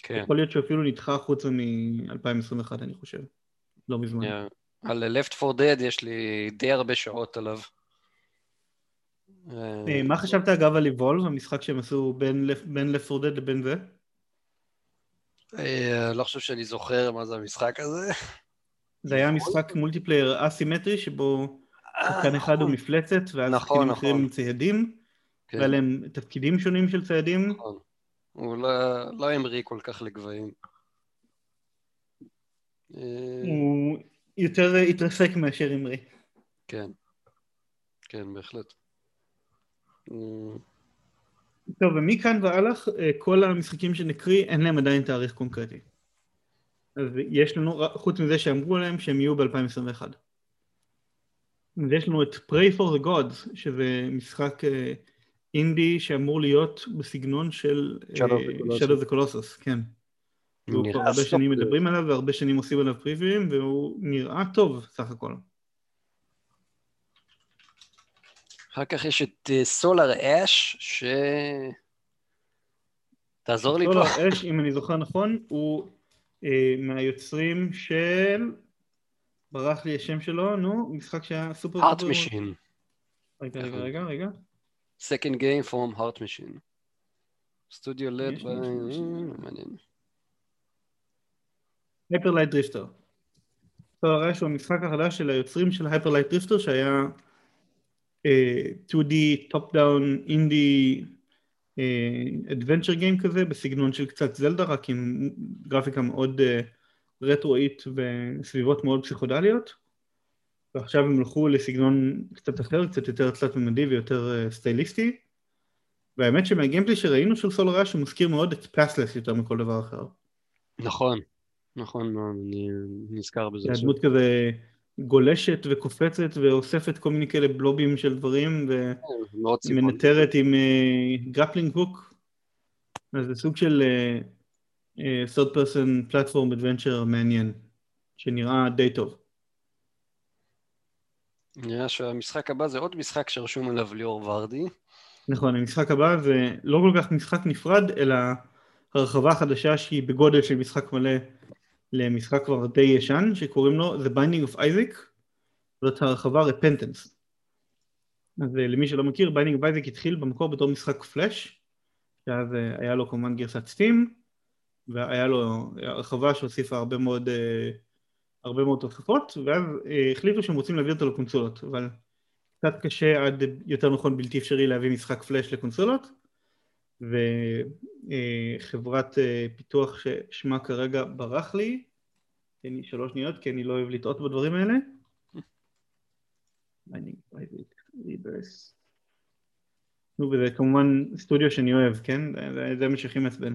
כן. יכול להיות שאפילו נדחה חוץ מ-2021 אני חושב, לא מזמן. Yeah. על Left 4 Dead יש לי די הרבה שעות עליו. אה, מה חשבת אגב על Evolve, המשחק שהם עשו בין Left 4 Dead לבין זה? אה, לא חושב שאני זוכר מה זה המשחק הזה. זה היה משחק מולטיפלייר אסימטרי שבו שחקן אחד הוא נכון. מפלצת ואז נכון, שחקנים אחרים עם ציידים כן. להם תפקידים שונים של ציידים. נכון. הוא לא, לא המריא כל כך לגבהים. אה, הוא יותר התרסק מאשר המריא. כן, כן, בהחלט. טוב, ומכאן והלך אה, כל המשחקים שנקריא אין להם עדיין תאריך קונקרטי. אז יש לנו, חוץ מזה שאמרו להם שהם יהיו ב-2021. ויש לנו את Pray for the Gods, שזה משחק אה, אינדי שאמור להיות בסגנון של אה, Shadow the Colossus, כן. והוא כבר הרבה שנים מדברים עליו והרבה שנים עושים עליו פריוויים והוא נראה טוב סך הכל. אחר כך יש את סולר uh, אש, ש... תעזור לי פה. סולר אש, אם אני זוכר נכון, הוא uh, מהיוצרים של... ברח לי השם שלו, נו, משחק שהיה סופר... הארט משין. רגע, רגע, רגע, רגע. Second game from Heart Machine. סטודיו לד יש, ב... יש, יש. אה, מעניין. הייפרלייט דריפטר. הרי שהוא המשחק החדש של היוצרים של הייפרלייט דריפטר שהיה אה, 2D טופ דאון אינדי אדוונצ'ר גיים כזה בסגנון של קצת זלדה רק עם גרפיקה מאוד אה, רטרואית וסביבות מאוד פסיכודליות ועכשיו הם הלכו לסגנון קצת אחר, קצת יותר תלת ממדי ויותר אה, סטייליסטי והאמת שמהגיימפלי שראינו של סולר אש הוא מזכיר מאוד את פאסלס יותר מכל דבר אחר נכון, נכון מאוד, אני נזכר בזה. זה. הדמות כזה גולשת וקופצת ואוספת כל מיני כאלה בלובים של דברים כן. ומנטרת עם grappling hook אז זה סוג של אה, אה, third person platform adventure מעניין שנראה די טוב נראה שהמשחק הבא זה עוד משחק שרשום עליו ליאור ורדי. נכון המשחק הבא זה לא כל כך משחק נפרד אלא הרחבה חדשה שהיא בגודל של משחק מלא למשחק כבר די ישן שקוראים לו The Binding of Isaac זאת הרחבה Repentance אז אה, למי שלא מכיר Binding of Isaac התחיל במקור בתור משחק פלאש שאז אה, היה לו כמובן גרסת סטים והיה לו הרחבה שהוסיפה הרבה מאוד אה, הרבה מאוד תוספות ואז אה, החליטו שהם רוצים להביא אותו לקונסולות אבל קצת קשה עד יותר נכון בלתי אפשרי להביא משחק פלאש לקונסולות וחברת אה, פיתוח ששמה כרגע ברח לי תן לי שלוש שניות כי אני לא אוהב לטעות בדברים האלה. נו וזה כמובן סטודיו שאני אוהב כן? זה- שהכי מעצבן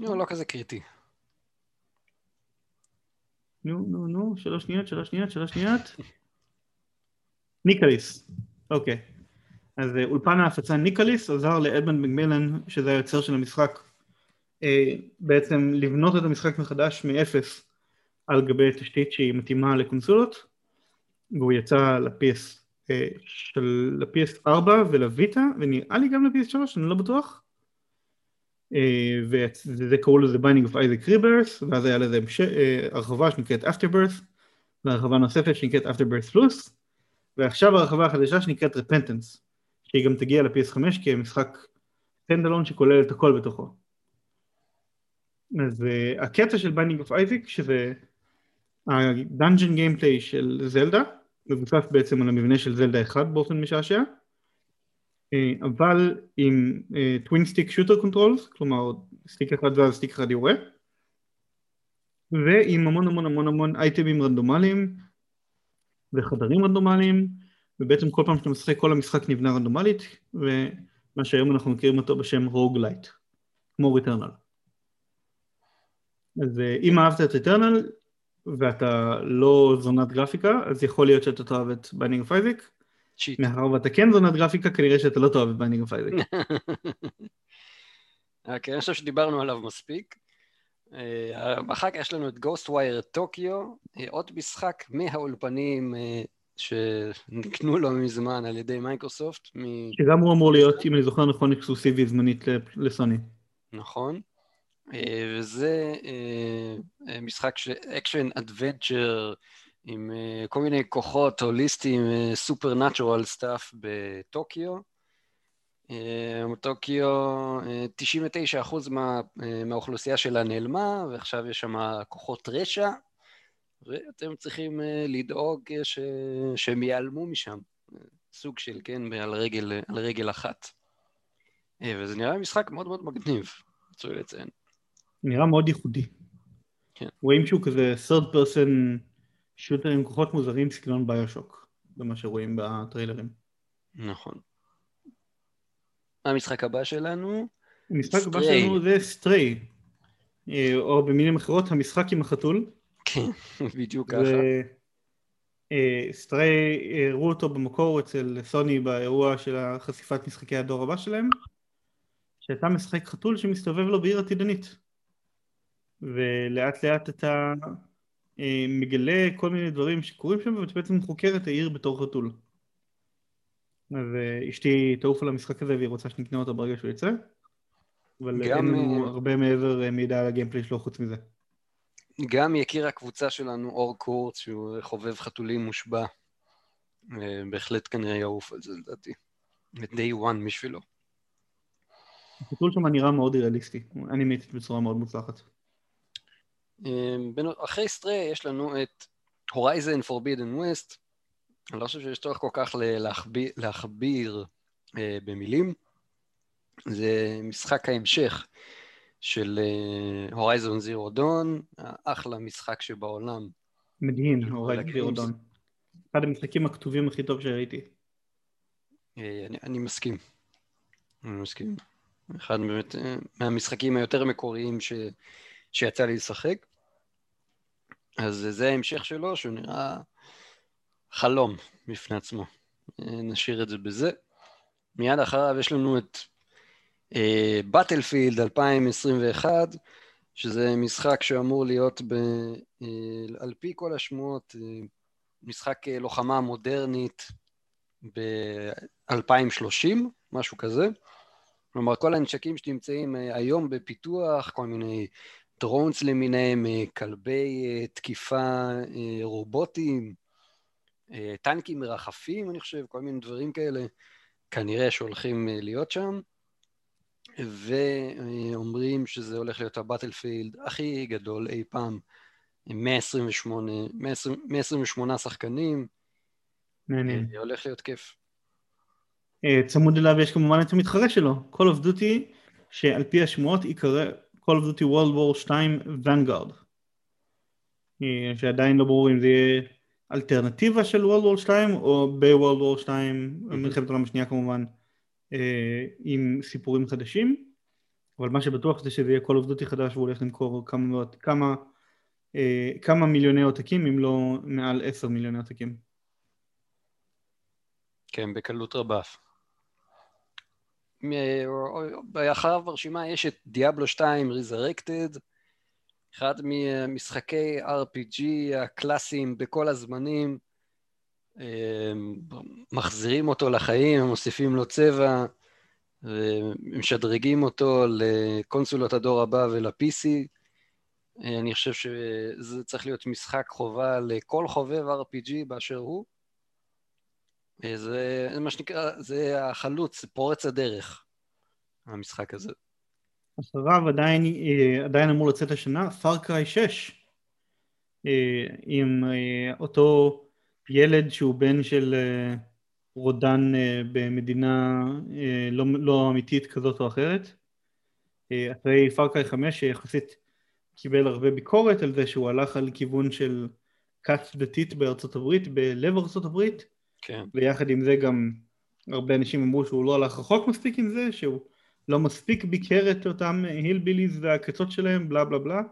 לא, לא כזה קריטי. נו, נו, נו, שלוש שניות, שלוש שניות, שלוש שניות. Nicalis, אוקיי. אז אה, אולפן ההפצה Nicalis עזר לאדמונד מקמילן, שזה היוצר של המשחק, אה, בעצם לבנות את המשחק מחדש מאפס על גבי תשתית שהיא מתאימה לקונסולות, והוא יצא ל-PS, אה, של ל-PS4 ולוויטה, ונראה לי גם ל-PS3, אני לא בטוח. אה, וזה קראו לזה Binding of Isaac Rebirth ואז היה לזה אה, הרחבה שנקראת Afterbirth והרחבה נוספת שנקראת Afterbirth פלוס ועכשיו הרחבה החדשה שנקראת Repentance שהיא גם תגיע ל-PS5 כמשחק standalone שכולל את הכל בתוכו. אז uh, הקטע של Binding of Isaac שזה ה dungeon gameplay של זלדה מבוסס בעצם על המבנה של זלדה 1 באופן משעשע אה, אבל עם twin stick shooter controls, כלומר stick אחד זז, stick אחד יורה, ועם המון המון המון המון אייטמים רנדומליים וחדרים רנדומליים, ובעצם כל פעם שאתה משחק כל המשחק נבנה רנדומלית, ומה שהיום אנחנו מכירים אותו בשם roguelite, כמו Returnal. אז אה, אם אהבת את Returnal ואתה לא זונת גרפיקה, אז יכול להיות שאתה תאהב את Binding Isaac, shit. מאחר ואתה כן זונת גרפיקה, כנראה שאתה לא תאהב את Binding of Isaac. אוקיי, אני חושב שדיברנו עליו מספיק. אה, אחר כך יש לנו את Ghostwire Tokyo, אה, עוד משחק מהאולפנים אה, שנקנו לא מזמן על ידי מייקרוסופט, מ- שגם הוא אמור להיות, אם אני זוכר נכון, אקסקלוסיבי זמנית לסוני. נכון, אה, וזה משחק של action adventure עם אה, כל מיני כוחות הוליסטיים, supernatural stuff בטוקיו. אה, טוקיו, אה, 99% מה, אה, מהאוכלוסייה שלה נעלמה, ועכשיו יש שם כוחות רשע, ואתם צריכים לדאוג ש... שהם ייעלמו משם. סוג של, כן, על רגל, על רגל אחת. וזה נראה משחק מאוד מאוד מגניב, רצוי לציין. נראה מאוד ייחודי. כן. רואים שהוא כזה third person שוטר עם כוחות מוזרים סגנון ביושוק, זה מה שרואים בטריילרים. נכון. המשחק הבא שלנו, המשחק הבא. שלנו זה סטריי, או במילים אחרות המשחק עם החתול. כן, בדיוק ככה. זה... אה, סטריי הראו אותו במקור אצל סוני באירוע של החשיפת משחקי הדור הבא שלהם שאתה משחק חתול שמסתובב לו בעיר עתידנית ולאט לאט אתה אה, מגלה כל מיני דברים שקורים שם ואתה בעצם חוקר את העיר בתור חתול אז אה, אשתי תעוף על המשחק הזה והיא רוצה שנקנה אותו ברגע שהוא יצא אבל גם, אין לנו אה, הרבה מעבר אה, מידע על הגיימפליי שלו חוץ מזה גם יקיר הקבוצה שלנו, אור קורץ, שהוא חובב חתולים מושבע, אה, בהחלט כנראה יעוף על זה לדעתי. day one בשבילו. הפיתול שם נראה מאוד ריאליסטי, אנימטית בצורה מאוד מוצלחת. אה, אחרי סטרי יש לנו את Horizon Forbidden West, אני לא חושב שיש צורך כל כך להכביר, להכביר אה, במילים, זה משחק ההמשך של הורייזון זירו דון, אחלה משחק שבעולם. מדהים, הורייזון זירו דון. אחד המשחקים הכתובים הכי טוב שראיתי. אה, אני, אני מסכים. אני מסכים. אחד באמת אה, מהמשחקים היותר מקוריים ש, שיצא לי לשחק. אז זה ההמשך שלו, שהוא נראה חלום בפני עצמו. אה, נשאיר את זה בזה. מיד אחריו יש לנו את בטלפילד uh, 2021, שזה משחק שאמור להיות ב, uh, על פי כל השמועות uh, משחק אה, לוחמה מודרנית ב-2030, משהו כזה. כלומר, כל הנשקים שנמצאים אה, היום בפיתוח, כל מיני דרונס למיניהם, אה, כלבי תקיפה רובוטיים, טנקים מרחפים, אני חושב, כל מיני דברים כאלה, כנראה שהולכים להיות שם. ואומרים שזה הולך להיות הבטלפילד הכי גדול אי פעם 128, 128 שחקנים. מעניין. אה, הולך להיות כיף. אה, צמוד אליו יש כמובן את המתחרה שלו, Call of Duty, שעל פי השמועות ייקרא Call of Duty World War 2 Vanguard. אה, שעדיין לא ברור אם זה יהיה אלטרנטיבה של World War 2 או ב-World War 2, מלחמת העולם השנייה כמובן, עם סיפורים חדשים. אבל מה שבטוח זה שזה יהיה Call of Duty חדש והוא הולך למכור כמה, כמה אה, כמה מיליוני עותקים אם לא מעל עשר מיליוני עותקים. כן, בקלות רבה. אחריו ברשימה יש את דיאבלו 2 ריזרקטד, אחד ממשחקי RPG הקלאסיים בכל הזמנים, מחזירים אותו לחיים, מוסיפים לו צבע, משדרגים אותו לקונסולות הדור הבא ול-PC. אני חושב שזה צריך להיות משחק חובה לכל חובב RPG באשר הוא. זה, זה מה שנקרא, זה החלוץ, פורץ הדרך, המשחק הזה. אחריו עדיין, אה, עדיין אמור לצאת השנה Far Cry 6 אה, עם אה, אותו ילד שהוא בן של רודן במדינה לא, לא אמיתית כזאת או אחרת אחרי Far Cry 5 שיחסית קיבל הרבה ביקורת על זה שהוא הלך על כיוון של כת דתית בארצות הברית, בלב ארצות הברית, כן. ויחד עם זה גם הרבה אנשים אמרו שהוא לא הלך רחוק מספיק עם זה, שהוא לא מספיק ביקר את אותם הילביליז והקצות שלהם, בלה בלה בלה.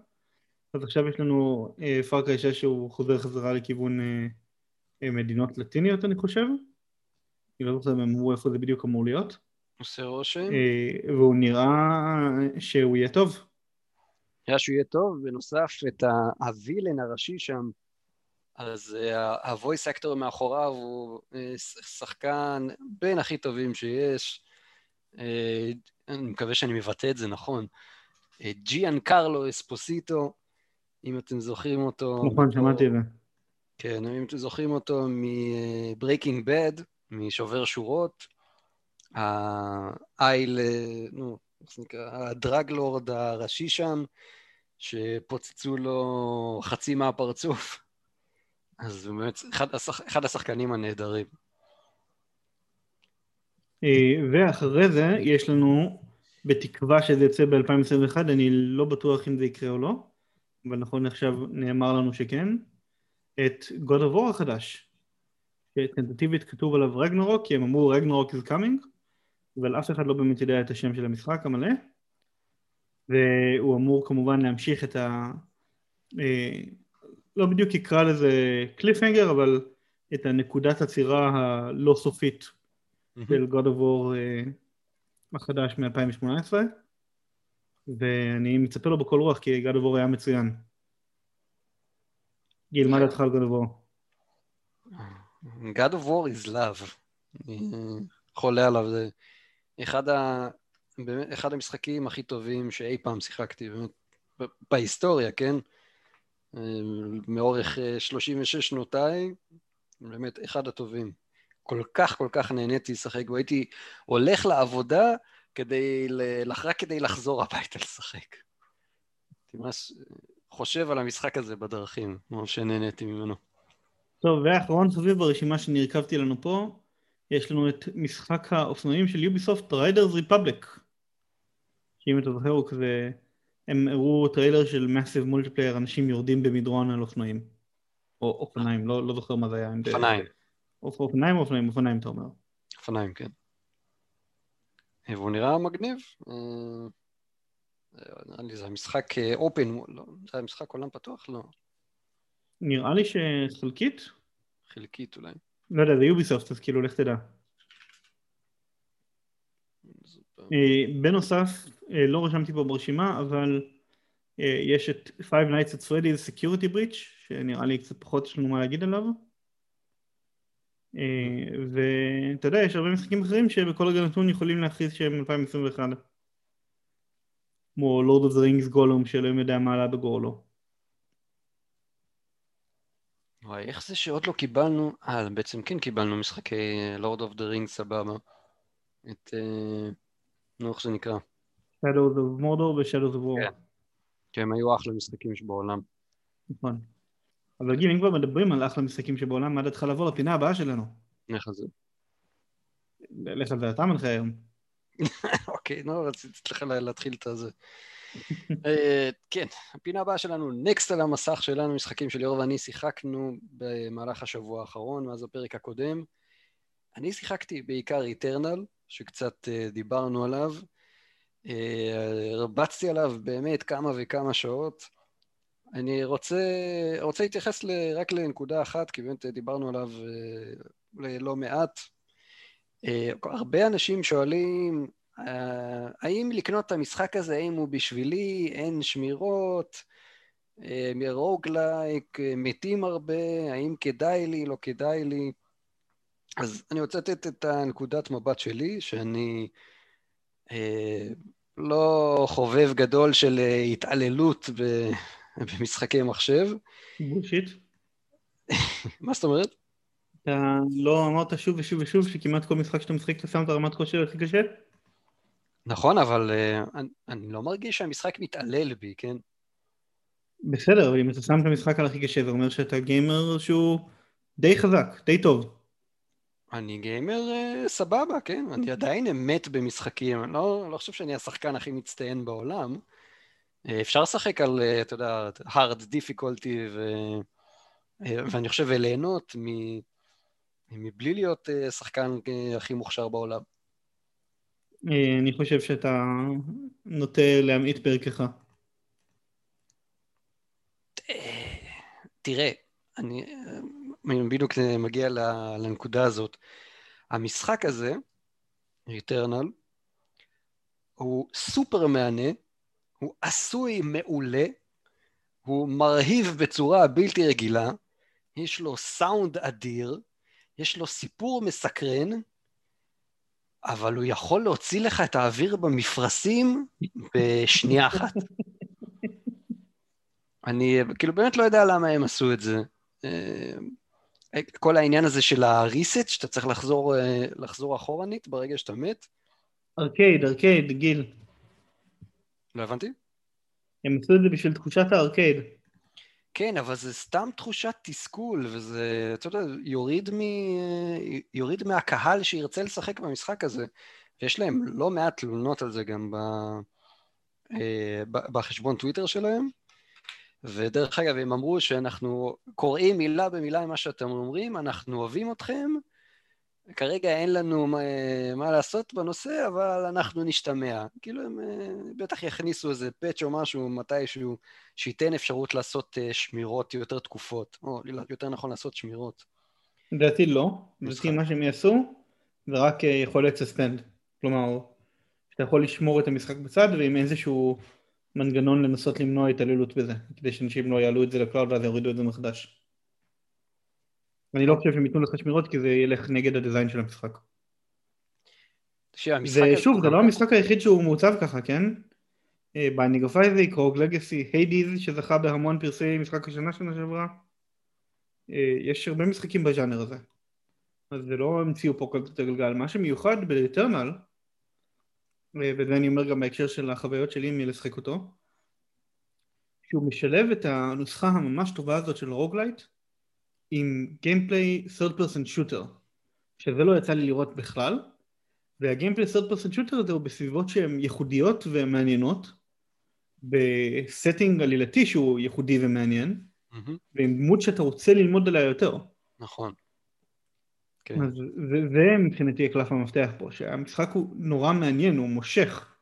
אז עכשיו יש לנו אה, פארקריי 6 שהוא חוזר חזרה לכיוון אה, אה, מדינות לטיניות אני חושב. אני לא זוכר אם הם אמרו איפה זה בדיוק אמור להיות. עושה רושם. אה, והוא נראה שהוא יהיה טוב. נראה שהוא יהיה טוב, בנוסף את הווילן הראשי שם, אז ה-voice actor מאחוריו הוא אה, שחקן בין הכי טובים שיש, אה, אני מקווה שאני מבטא את זה נכון, אה, ג'יאן קרלו אספוסיטו, אם אתם זוכרים אותו. נכון, שמעתי את זה. כן, אם אתם זוכרים אותו מ-Breaking Bad, משובר שורות, האייל, נו, איך זה נקרא, הדרגלורד הראשי שם, שפוצצו לו חצי מהפרצוף. אז באמת אחד, השח... אחד השחקנים הנהדרים. אה, ואחרי זה יש לנו, בתקווה שזה יצא ב-2021, אני לא בטוח אם זה יקרה או לא, אבל נכון עכשיו נאמר לנו שכן, את God of War החדש, שטנטטיבית כתוב עליו רגנרוק, כי הם אמרו רגנרוק is coming, אבל אף אחד לא באמת יודע את השם של המשחק המלא. והוא אמור כמובן להמשיך את ה... לא בדיוק יקרא לזה קליפהנגר, אבל את הנקודת עצירה הלא סופית mm-hmm. של God of War אה, החדש מ-2018 ואני מצפה לו בכל רוח כי God of War היה מצוין. גיל, מה דעתך על God of War? God of War is love. חולה עליו, זה אחד ה... באמת אחד המשחקים הכי טובים שאי פעם שיחקתי, באמת, בהיסטוריה, כן? אה, מאורך 36 אה, שנותיי, באמת, אחד הטובים. כל כך כל כך נהניתי לשחק, והייתי הולך לעבודה כדי, רק כדי לחזור הביתה לשחק. הייתי ממש חושב על המשחק הזה בדרכים, כמו שנהניתי ממנו. טוב, ואחרון חביב ברשימה שהרכבתי לנו פה, יש לנו את משחק האופנועים של יוביסופט, Riders Republic. שאם אתה זוכר הוא כזה, הם הראו טריילר של massive multiplayer, אנשים יורדים במדרון על אופנועים. או אופניים, לא, לא זוכר מה זה היה. אופניים. אופניים או אופניים? אופניים אתה אומר. אופניים, כן. והוא נראה מגניב. אה, נראה לי זה המשחק אופן, אה, לא, זה המשחק עולם פתוח? לא. נראה לי שחלקית? חלקית אולי. לא יודע, זה יוביסופט, אז כאילו לך תדע. אה, בנוסף, לא רשמתי פה ברשימה, אבל יש את Five Nights at Freddy's Security Breach, שנראה לי קצת פחות יש לנו מה להגיד עליו. ואתה יודע, יש הרבה משחקים אחרים שבכל רגע נתון יכולים להכריז שהם 2021. כמו Lord of the Rings Gollum שאלוהים יודע מה עלה בגורלו. וואי, איך זה שעוד לא קיבלנו, אה, בעצם כן קיבלנו משחקי Lord of the Rings סבבה. את, אה, נו, איך זה נקרא? Shadows of Mordor ו-Shadows of War. כן. כי הם היו אחלה משחקים שבעולם. נכון. אבל גיל, אם כבר מדברים על אחלה משחקים שבעולם, מה דעתך לבוא לפינה הבאה שלנו? איך זה? לך על זה אתה מנחה היום. אוקיי, נו, רציתי לך להתחיל את הזה. אה, כן, הפינה הבאה שלנו, נקסט על המסך שלנו, משחקים של ליאור ואני שיחקנו במהלך השבוע האחרון, מאז הפרק הקודם. אני שיחקתי בעיקר איטרנל, שקצת אה, דיברנו עליו. אה, הרבצתי עליו באמת כמה וכמה שעות. אני רוצה, רוצה להתייחס ל, רק לנקודה אחת, כי באמת דיברנו עליו לא מעט. הרבה אנשים שואלים, האם לקנות את המשחק הזה, האם הוא בשבילי, אין שמירות, רוגלייק, מתים הרבה, האם כדאי לי, לא כדאי לי. אז אני רוצה לתת את הנקודת מבט שלי, שאני אה, לא חובב גדול של התעללות ב, במשחקי מחשב. בושיט. מה זאת אומרת? אתה לא אמרת שוב ושוב ושוב שכמעט כל משחק שאתה משחק אתה שם את הרמת כושר הכי קשה? נכון, אבל uh, אני, אני לא מרגיש שהמשחק מתעלל בי, כן? בסדר, אבל אם אתה שם את המשחק על הכי קשה, זה אומר שאתה גיימר שהוא די חזק, די טוב. אני גיימר uh, סבבה, כן? אני עדיין אמת במשחקים, אני לא, לא חושב שאני השחקן הכי מצטיין בעולם. Uh, אפשר לשחק על, uh, אתה יודע, hard difficulty, ו... ואני חושב ליהנות מ... מבלי להיות שחקן הכי מוכשר בעולם. אה, אני חושב שאתה נוטה להמעיט בערכך. תראה, אני בדיוק מגיע לנקודה הזאת. המשחק הזה, ריטרנל, הוא סופר מהנה, הוא עשוי מעולה, הוא מרהיב בצורה בלתי רגילה, יש לו סאונד אדיר, יש לו סיפור מסקרן, אבל הוא יכול להוציא לך את האוויר במפרשים בשנייה אחת. אני כאילו באמת לא יודע למה הם עשו את זה. אה, כל העניין הזה של הריסט, שאתה צריך לחזור, אה, לחזור אחורנית ברגע שאתה מת. ארקייד, ארקייד, גיל. לא הבנתי? הם עשו את זה בשביל תחושת הארקייד. כן, אבל זה סתם תחושת תסכול, וזה, אתה יודע, יוריד, מ... יוריד מהקהל שירצה לשחק במשחק הזה. ויש להם לא מעט תלונות על זה גם ב... אה, בחשבון טוויטר שלהם. ודרך אגב, הם אמרו שאנחנו קוראים מילה במילה ממה שאתם אומרים, אנחנו אוהבים אתכם, כרגע אין לנו מה, מה לעשות בנושא, אבל אנחנו נשתמע. כאילו הם אה, בטח יכניסו איזה פאץ' או משהו מתישהו, שייתן אפשרות לעשות אה, שמירות יותר תקופות, או יותר נכון לעשות שמירות. לדעתי לא, לדעתי מה שהם יעשו זה רק אה, יכולת סספנד, כלומר, שאתה יכול לשמור את המשחק בצד ועם איזשהו מנגנון לנסות למנוע התעללות בזה, כדי שאנשים לא יעלו את זה ל cloud ואז יורידו את זה מחדש. אני לא חושב שהם ייתנו לך שמירות כי זה ילך נגד ה design של המשחק. ושוב, זה לא המשחק היחיד שהוא מעוצב ככה, כן? Binding of Isaac, Rogue Legacy, Hades שזכה בהמון פרסי משחק השנה שנה שעברה. אה, יש הרבה משחקים בז'אנר הזה. אז זה לא המציאו פה את הגלגל. מה שמיוחד ב Returnal, אה, וזה אני אומר גם בהקשר של החוויות שלי מלשחק אותו, שהוא משלב את הנוסחה הממש טובה הזאת של roguelite עם gameplay third person shooter, שזה לא יצא לי לראות בכלל, וה gameplay third person shooter הזה הוא בסביבות שהן ייחודיות ומעניינות, ב setting עלילתי שהוא ייחודי ומעניין, mm-hmm. ועם דמות שאתה רוצה ללמוד עליה יותר. נכון. כן. אז זה, זה מבחינתי הקלף המפתח פה, שהמשחק הוא נורא מעניין, הוא מושך.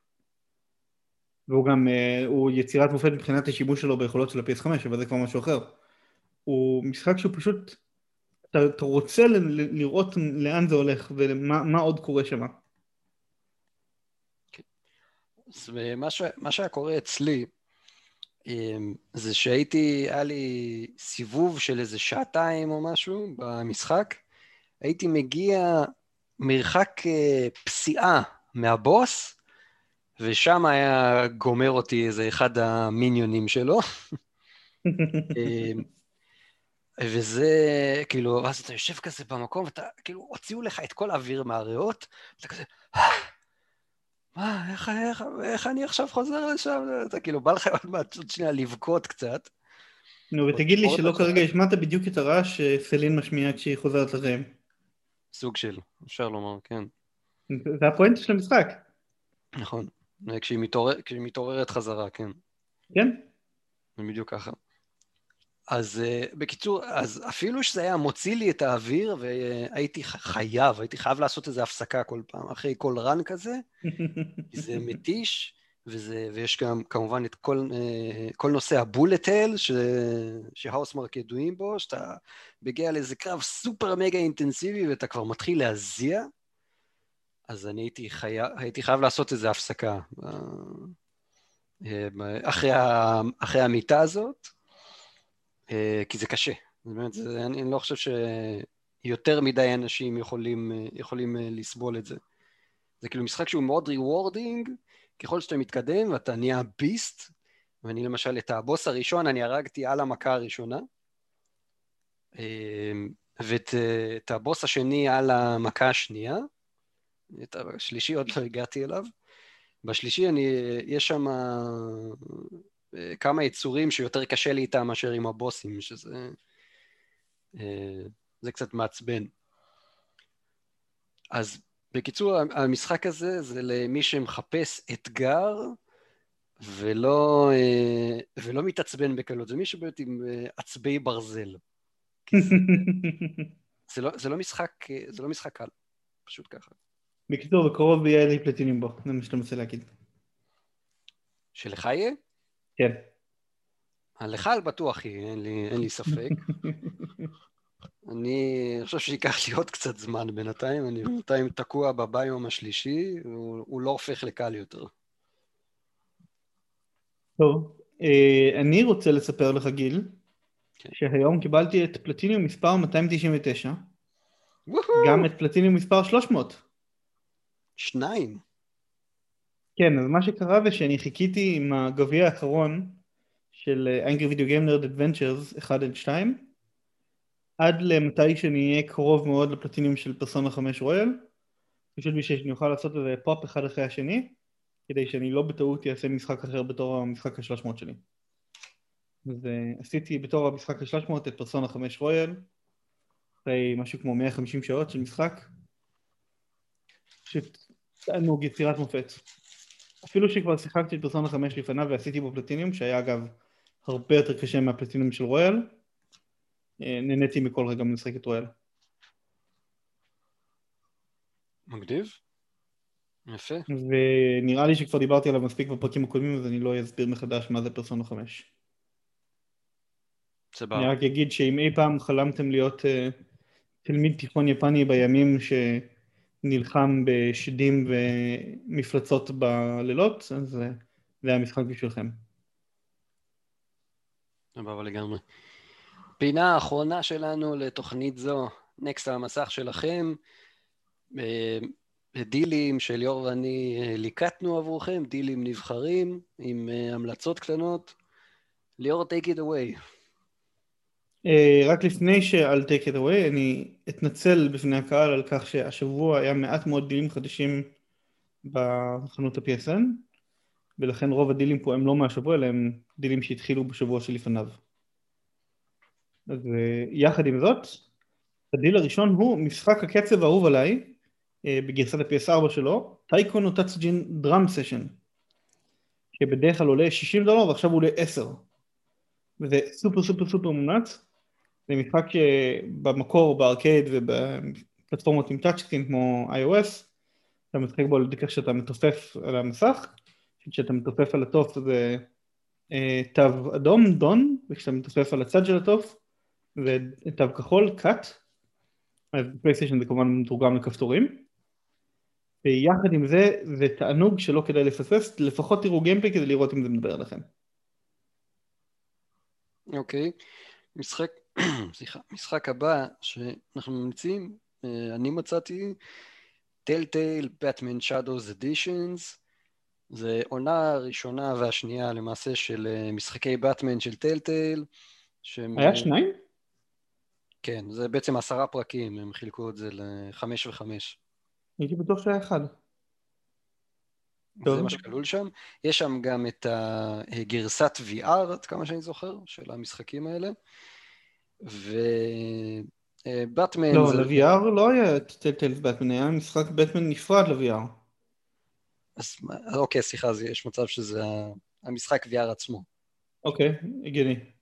והוא גם, אה, הוא יצירת מופת מבחינת השימוש שלו ביכולות של ה-PS5, אבל זה כבר משהו אחר. הוא משחק שהוא פשוט, אתה, אתה רוצה ל, ל, לראות לאן זה הולך ומה עוד קורה שם. אז מה, ש, מה שהיה קורה אצלי, אמ, זה שהייתי, היה לי סיבוב של איזה שעתיים או משהו במשחק, הייתי מגיע מרחק אה, פסיעה מהבוס, ושם היה גומר אותי איזה אחד המיניונים שלו. אמ, וזה, כאילו, ואז אתה יושב כזה במקום, ואתה, כאילו, הוציאו לך את כל האוויר מהריאות, ואתה כזה, אה, מה, איך, איך, איך אני עכשיו חוזר לשם? אתה כאילו, בא לך עוד מעט עוד שנייה לבכות קצת. נו, ותגיד לי שלא כרגע השמעת בדיוק את הרעש שסלין משמיעה כשהיא חוזרת לחיים. סוג של, אפשר לומר, כן. זה הפואנטה של המשחק. נכון, כשהיא, מתעורר, כשהיא מתעוררת חזרה, כן. כן. זה בדיוק ככה. אז uh, בקיצור, אז אפילו שזה היה מוציא לי את האוויר, והייתי חייב, הייתי חייב לעשות איזו הפסקה כל פעם, אחרי כל רן כזה, זה מתיש, וזה, ויש גם כמובן את כל, uh, כל נושא הבולט הל, שהאוסמרק ידועים בו, שאתה מגיע לאיזה קרב סופר מגה אינטנסיבי ואתה כבר מתחיל להזיע, אז אני הייתי חייב, הייתי חייב לעשות איזו הפסקה uh, אחרי, אחרי המיטה הזאת. אה, כי זה קשה. באמת, זה, אני, לא חושב שיותר מדי אנשים יכולים, אה, יכולים אה, לסבול את זה. זה כאילו משחק שהוא מאוד rewarding, ככל שאתה מתקדם ואתה נהיה beast, ואני למשל את הבוס הראשון אני הרגתי על המכה הראשונה, ואת הבוס השני על המכה השנייה, את השלישי עוד לא הגעתי אליו. בשלישי אני, יש שם כמה יצורים שיותר קשה לי איתם מאשר עם הבוסים, שזה אה, זה קצת מעצבן. אז בקיצור, המשחק הזה זה למי שמחפש אתגר ולא, אה, ולא מתעצבן בקלות, זה מי שבאמת עם אה, עצבי ברזל. זה, לא, זה, לא משחק, זה לא משחק קל, פשוט ככה. בקיצור, בקרוב יהיה לי פלטינים בו, זה מה שאתה מנסה להגיד. שלך יהיה? כן. לך בטוח היא, אין לי, אין לי ספק. אני חושב שייקח לי עוד קצת זמן בינתיים, אני בינתיים תקוע בביום השלישי, והוא לא הופך לקל יותר. טוב, אה, אני רוצה לספר לך, גיל, כן. שהיום קיבלתי את פלטיניום מספר 299, גם את פלטיניום מספר 300. שניים. כן, אז מה שקרה זה שאני חיכיתי עם הגביע האחרון של Angry Video Game Nerd Adventures 1 עד 2 עד למתי שאני אהיה קרוב מאוד לפלטינים של פרסונה 5 רויאל פשוט בשביל שאני אוכל לעשות איזה פופ אחד אחרי השני כדי שאני לא בטעות אעשה משחק אחר בתור המשחק ה-300 שלי. אז uh, עשיתי בתור המשחק ה-300 את פרסונה 5 רויאל אחרי משהו כמו 150 שעות של משחק. פשוט תענוג יצירת מופת. אפילו שכבר שיחקתי את פרסונה 5 לפניו ועשיתי בו פלטיניום, שהיה אגב הרבה יותר קשה מהפלטיניום של רויאל, אה, נהניתי מכל רגע מלשחק את רויאל. מגניב. יפה. ונראה לי שכבר דיברתי עליו מספיק בפרקים הקודמים, אז אני לא אסביר מחדש מה זה פרסונה 5. סבבה. אני רק אגיד שאם אי פעם חלמתם להיות uh, תלמיד תיכון יפני בימים ש... נלחם בשדים ומפלצות בלילות, אז זה היה משחק בשבילכם. סבבה לגמרי. פינה האחרונה שלנו לתוכנית זו, נקסט על המסך שלכם, אה, דילים שליאור ואני אה, ליקטנו עבורכם, דילים נבחרים עם אה, המלצות קטנות. ליאור, take it away. רק לפני שעל take it away, אני אתנצל בפני הקהל על כך שהשבוע היה מעט מאוד דילים חדשים בחנות ה-PSN, ולכן רוב הדילים פה הם לא מהשבוע, אלא הם דילים שהתחילו בשבוע שלפניו. אז uh, יחד עם זאת, הדיל הראשון הוא משחק הקצב האהוב עליי, uh, בגרסת ה-PS4 שלו, Taiko no Tatsujin Drum Session, שבדרך כלל עולה 60 דולר ועכשיו הוא עולה 10. וזה סופר סופר סופר מומלץ. זה משחק שבמקור בארקייד ובפלטפורמות עם touchscreen כמו iOS, אתה משחק בו על דרך שאתה מתופף על המסך, כשאתה מתופף על התוף זה אה, תו אדום, don, וכשאתה מתופף על הצד של התוף זה תו כחול, kat, PlayStation זה כמובן מתורגם לכפתורים. ויחד עם זה, זה תענוג שלא כדאי לפספס, לפחות תראו gameplay כדי לראות אם זה מדבר עליכם. אוקיי, okay. משחק, סליחה, משחק הבא שאנחנו ממליצים, אה, אני מצאתי טלטייל פטמן שדוס אדישנס, זה עונה הראשונה והשנייה למעשה של אה, משחקי באטמן של טלטייל. שהם... היה שניים? כן, זה בעצם עשרה פרקים, הם חילקו את זה לחמש וחמש. הייתי בטוח שהיה אחד. זה מה שכלול שם. יש שם גם את הגרסת VR, עד כמה שאני זוכר, של המשחקים האלה. ובטמן... לא, זה... ל-VR לא היה טלטלס בטמן, היה משחק בטמן נפרד ל-VR. אז אוקיי, סליחה, אז יש מצב שזה המשחק VR עצמו. אוקיי, הגיוני.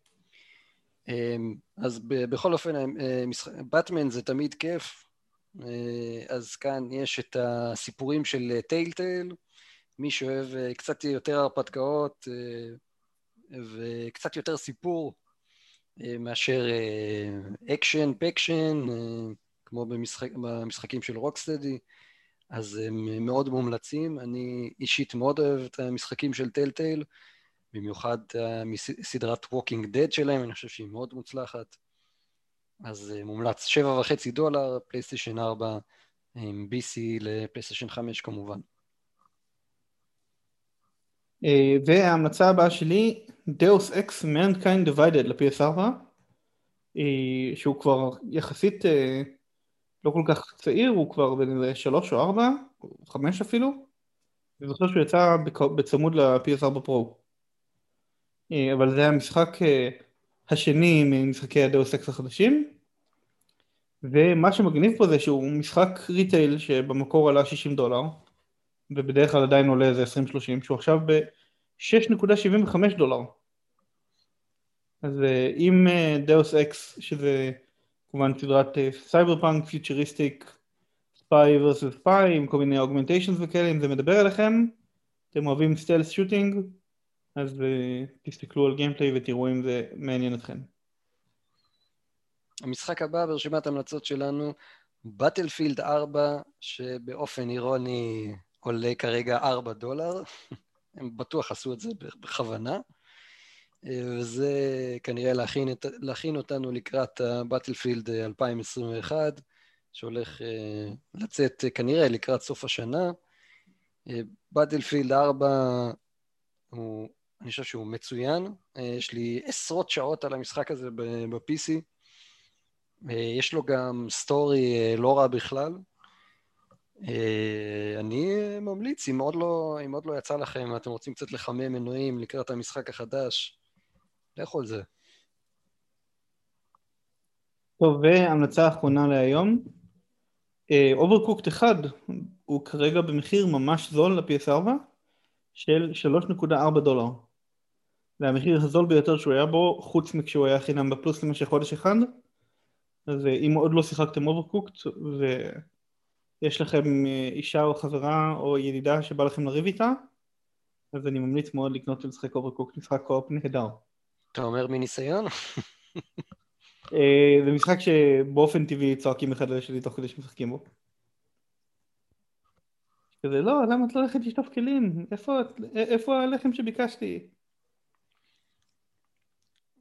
אמ, אז בכל אופן, בטמן זה תמיד כיף. אה, אז כאן יש את הסיפורים של טיילטייל, מי שאוהב אה, קצת יותר הרפתקאות אה, וקצת יותר סיפור אה, מאשר אקשן פקשן, כמו במשחק, במשחקים של Rocksteady, אז הם מאוד מומלצים. אני אישית מאוד אוהב את המשחקים של Telltale, במיוחד סדרת Walking Dead שלהם, אני חושב שהיא מאוד מוצלחת. אז מומלץ, שבע וחצי דולר, PlayStation 4 עם BC לפלייסטיישן 5 כמובן. אה, וההמלצה הבאה שלי, Deus Ex Mankind Divided ל-PS4, אה, שהוא כבר יחסית אה, לא כל כך צעיר, הוא כבר בן שלוש או ארבע, חמש אפילו, אני זוכר שהוא יצא בצמוד ל-PS4 פרו. אבל זה המשחק השני ממשחקי הדאוס אקס החדשים, ומה שמגניב פה זה שהוא משחק retail שבמקור עלה 60 דולר, ובדרך כלל עדיין עולה איזה 20-30, שהוא עכשיו ב-6.75 דולר. אז אם Deus Ex, שזה כמובן סדרת cyberpunk, futuristic, spy versus spy, עם כל מיני augmentations וכאלה, אם זה מדבר אליכם, אתם אוהבים stealth shooting, אז uh, תסתכלו על gameplay ותראו אם זה מעניין אתכם. המשחק הבא ברשימת ההמלצות שלנו, בטלפילד 4, שבאופן אירוני עולה כרגע 4 דולר, הם בטוח עשו את זה בכוונה, וזה כנראה להכין, את, להכין אותנו לקראת הבטלפילד 2021, שהולך אה, לצאת כנראה לקראת סוף השנה. בטלפילד 4 הוא, אני חושב שהוא מצוין, יש לי עשרות שעות על המשחק הזה ב-PC, יש לו גם story אה, לא רע בכלל, אה, אני ממליץ, אם עוד, לא, אם עוד לא יצא לכם, אתם רוצים קצת לחמם מנועים לקראת המשחק החדש, לכו על זה. טוב, והמלצה אחרונה להיום, Overcooked uh, 1 הוא כרגע במחיר ממש זול ל-PS4 של 3.4 דולר. זה המחיר הזול ביותר שהוא היה בו, חוץ מכשהוא היה חינם בפלוס למשך חודש אחד. אז uh, אם עוד לא שיחקתם Overcooked, ו... יש לכם אה, אישה או חברה או ידידה שבא לכם לריב איתה, אז אני ממליץ מאוד לקנות ולשחק Overcooked, משחק co-op נהדר. אתה אומר מניסיון? אה, זה משחק שבאופן טבעי צועקים אחד על השני תוך כדי שמשחקים בו. כזה, לא, למה את לא הולכת לשטוף כלים? איפה, איפה הלחם שביקשתי?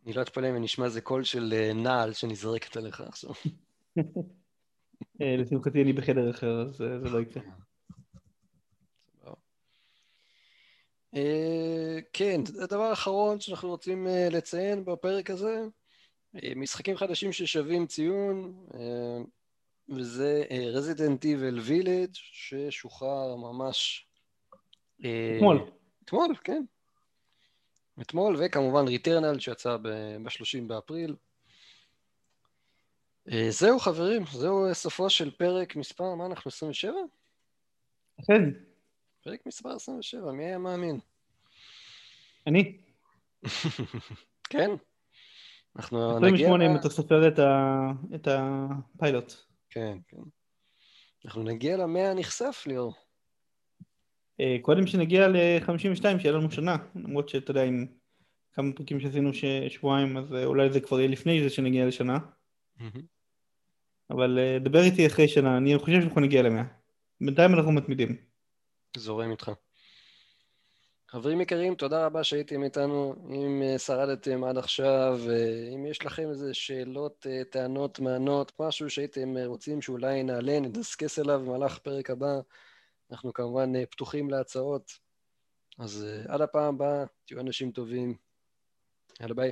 אני לא אתפלא אם נשמע איזה קול של אה, נעל שנזרקת עליך עכשיו. אה, לשמחתי אני בחדר אחר, אז אה, זה לא יקרה. כן, הדבר האחרון שאנחנו רוצים לציין בפרק הזה, משחקים חדשים ששווים ציון, וזה Resident Evil Village ששוחרר ממש... אתמול. אתמול, כן. אתמול, וכמובן Returnal שיצא ב-30 באפריל. זהו חברים, זהו סופו של פרק מספר, מה אנחנו, 27? כן. פרק מספר 27, מי היה מאמין? אני. כן. אנחנו נגיע... 28 אם אתה סופר את הפיילוט. כן, כן. אנחנו נגיע למאה הנכסף, ליאור. אה, קודם שנגיע ל-52, שיהיה לנו שנה, למרות שאתה יודע, עם כמה פרקים שעשינו שבועיים, אז אה, אולי זה כבר יהיה לפני זה שנגיע לשנה. אבל אה, דבר איתי אחרי שנה, אני חושב שאנחנו נגיע למאה. בינתיים אנחנו מתמידים. זורם איתך. חברים יקרים, תודה רבה שהייתם איתנו. אם שרדתם עד עכשיו, אם יש לכם איזה שאלות, טענות, מענות, משהו שהייתם רוצים שאולי נעלה, נדסקס אליו במהלך הפרק הבא, אנחנו כמובן פתוחים להצעות. אז עד הפעם הבאה, תהיו אנשים טובים. יאללה ביי.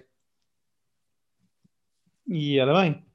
יאללה ביי.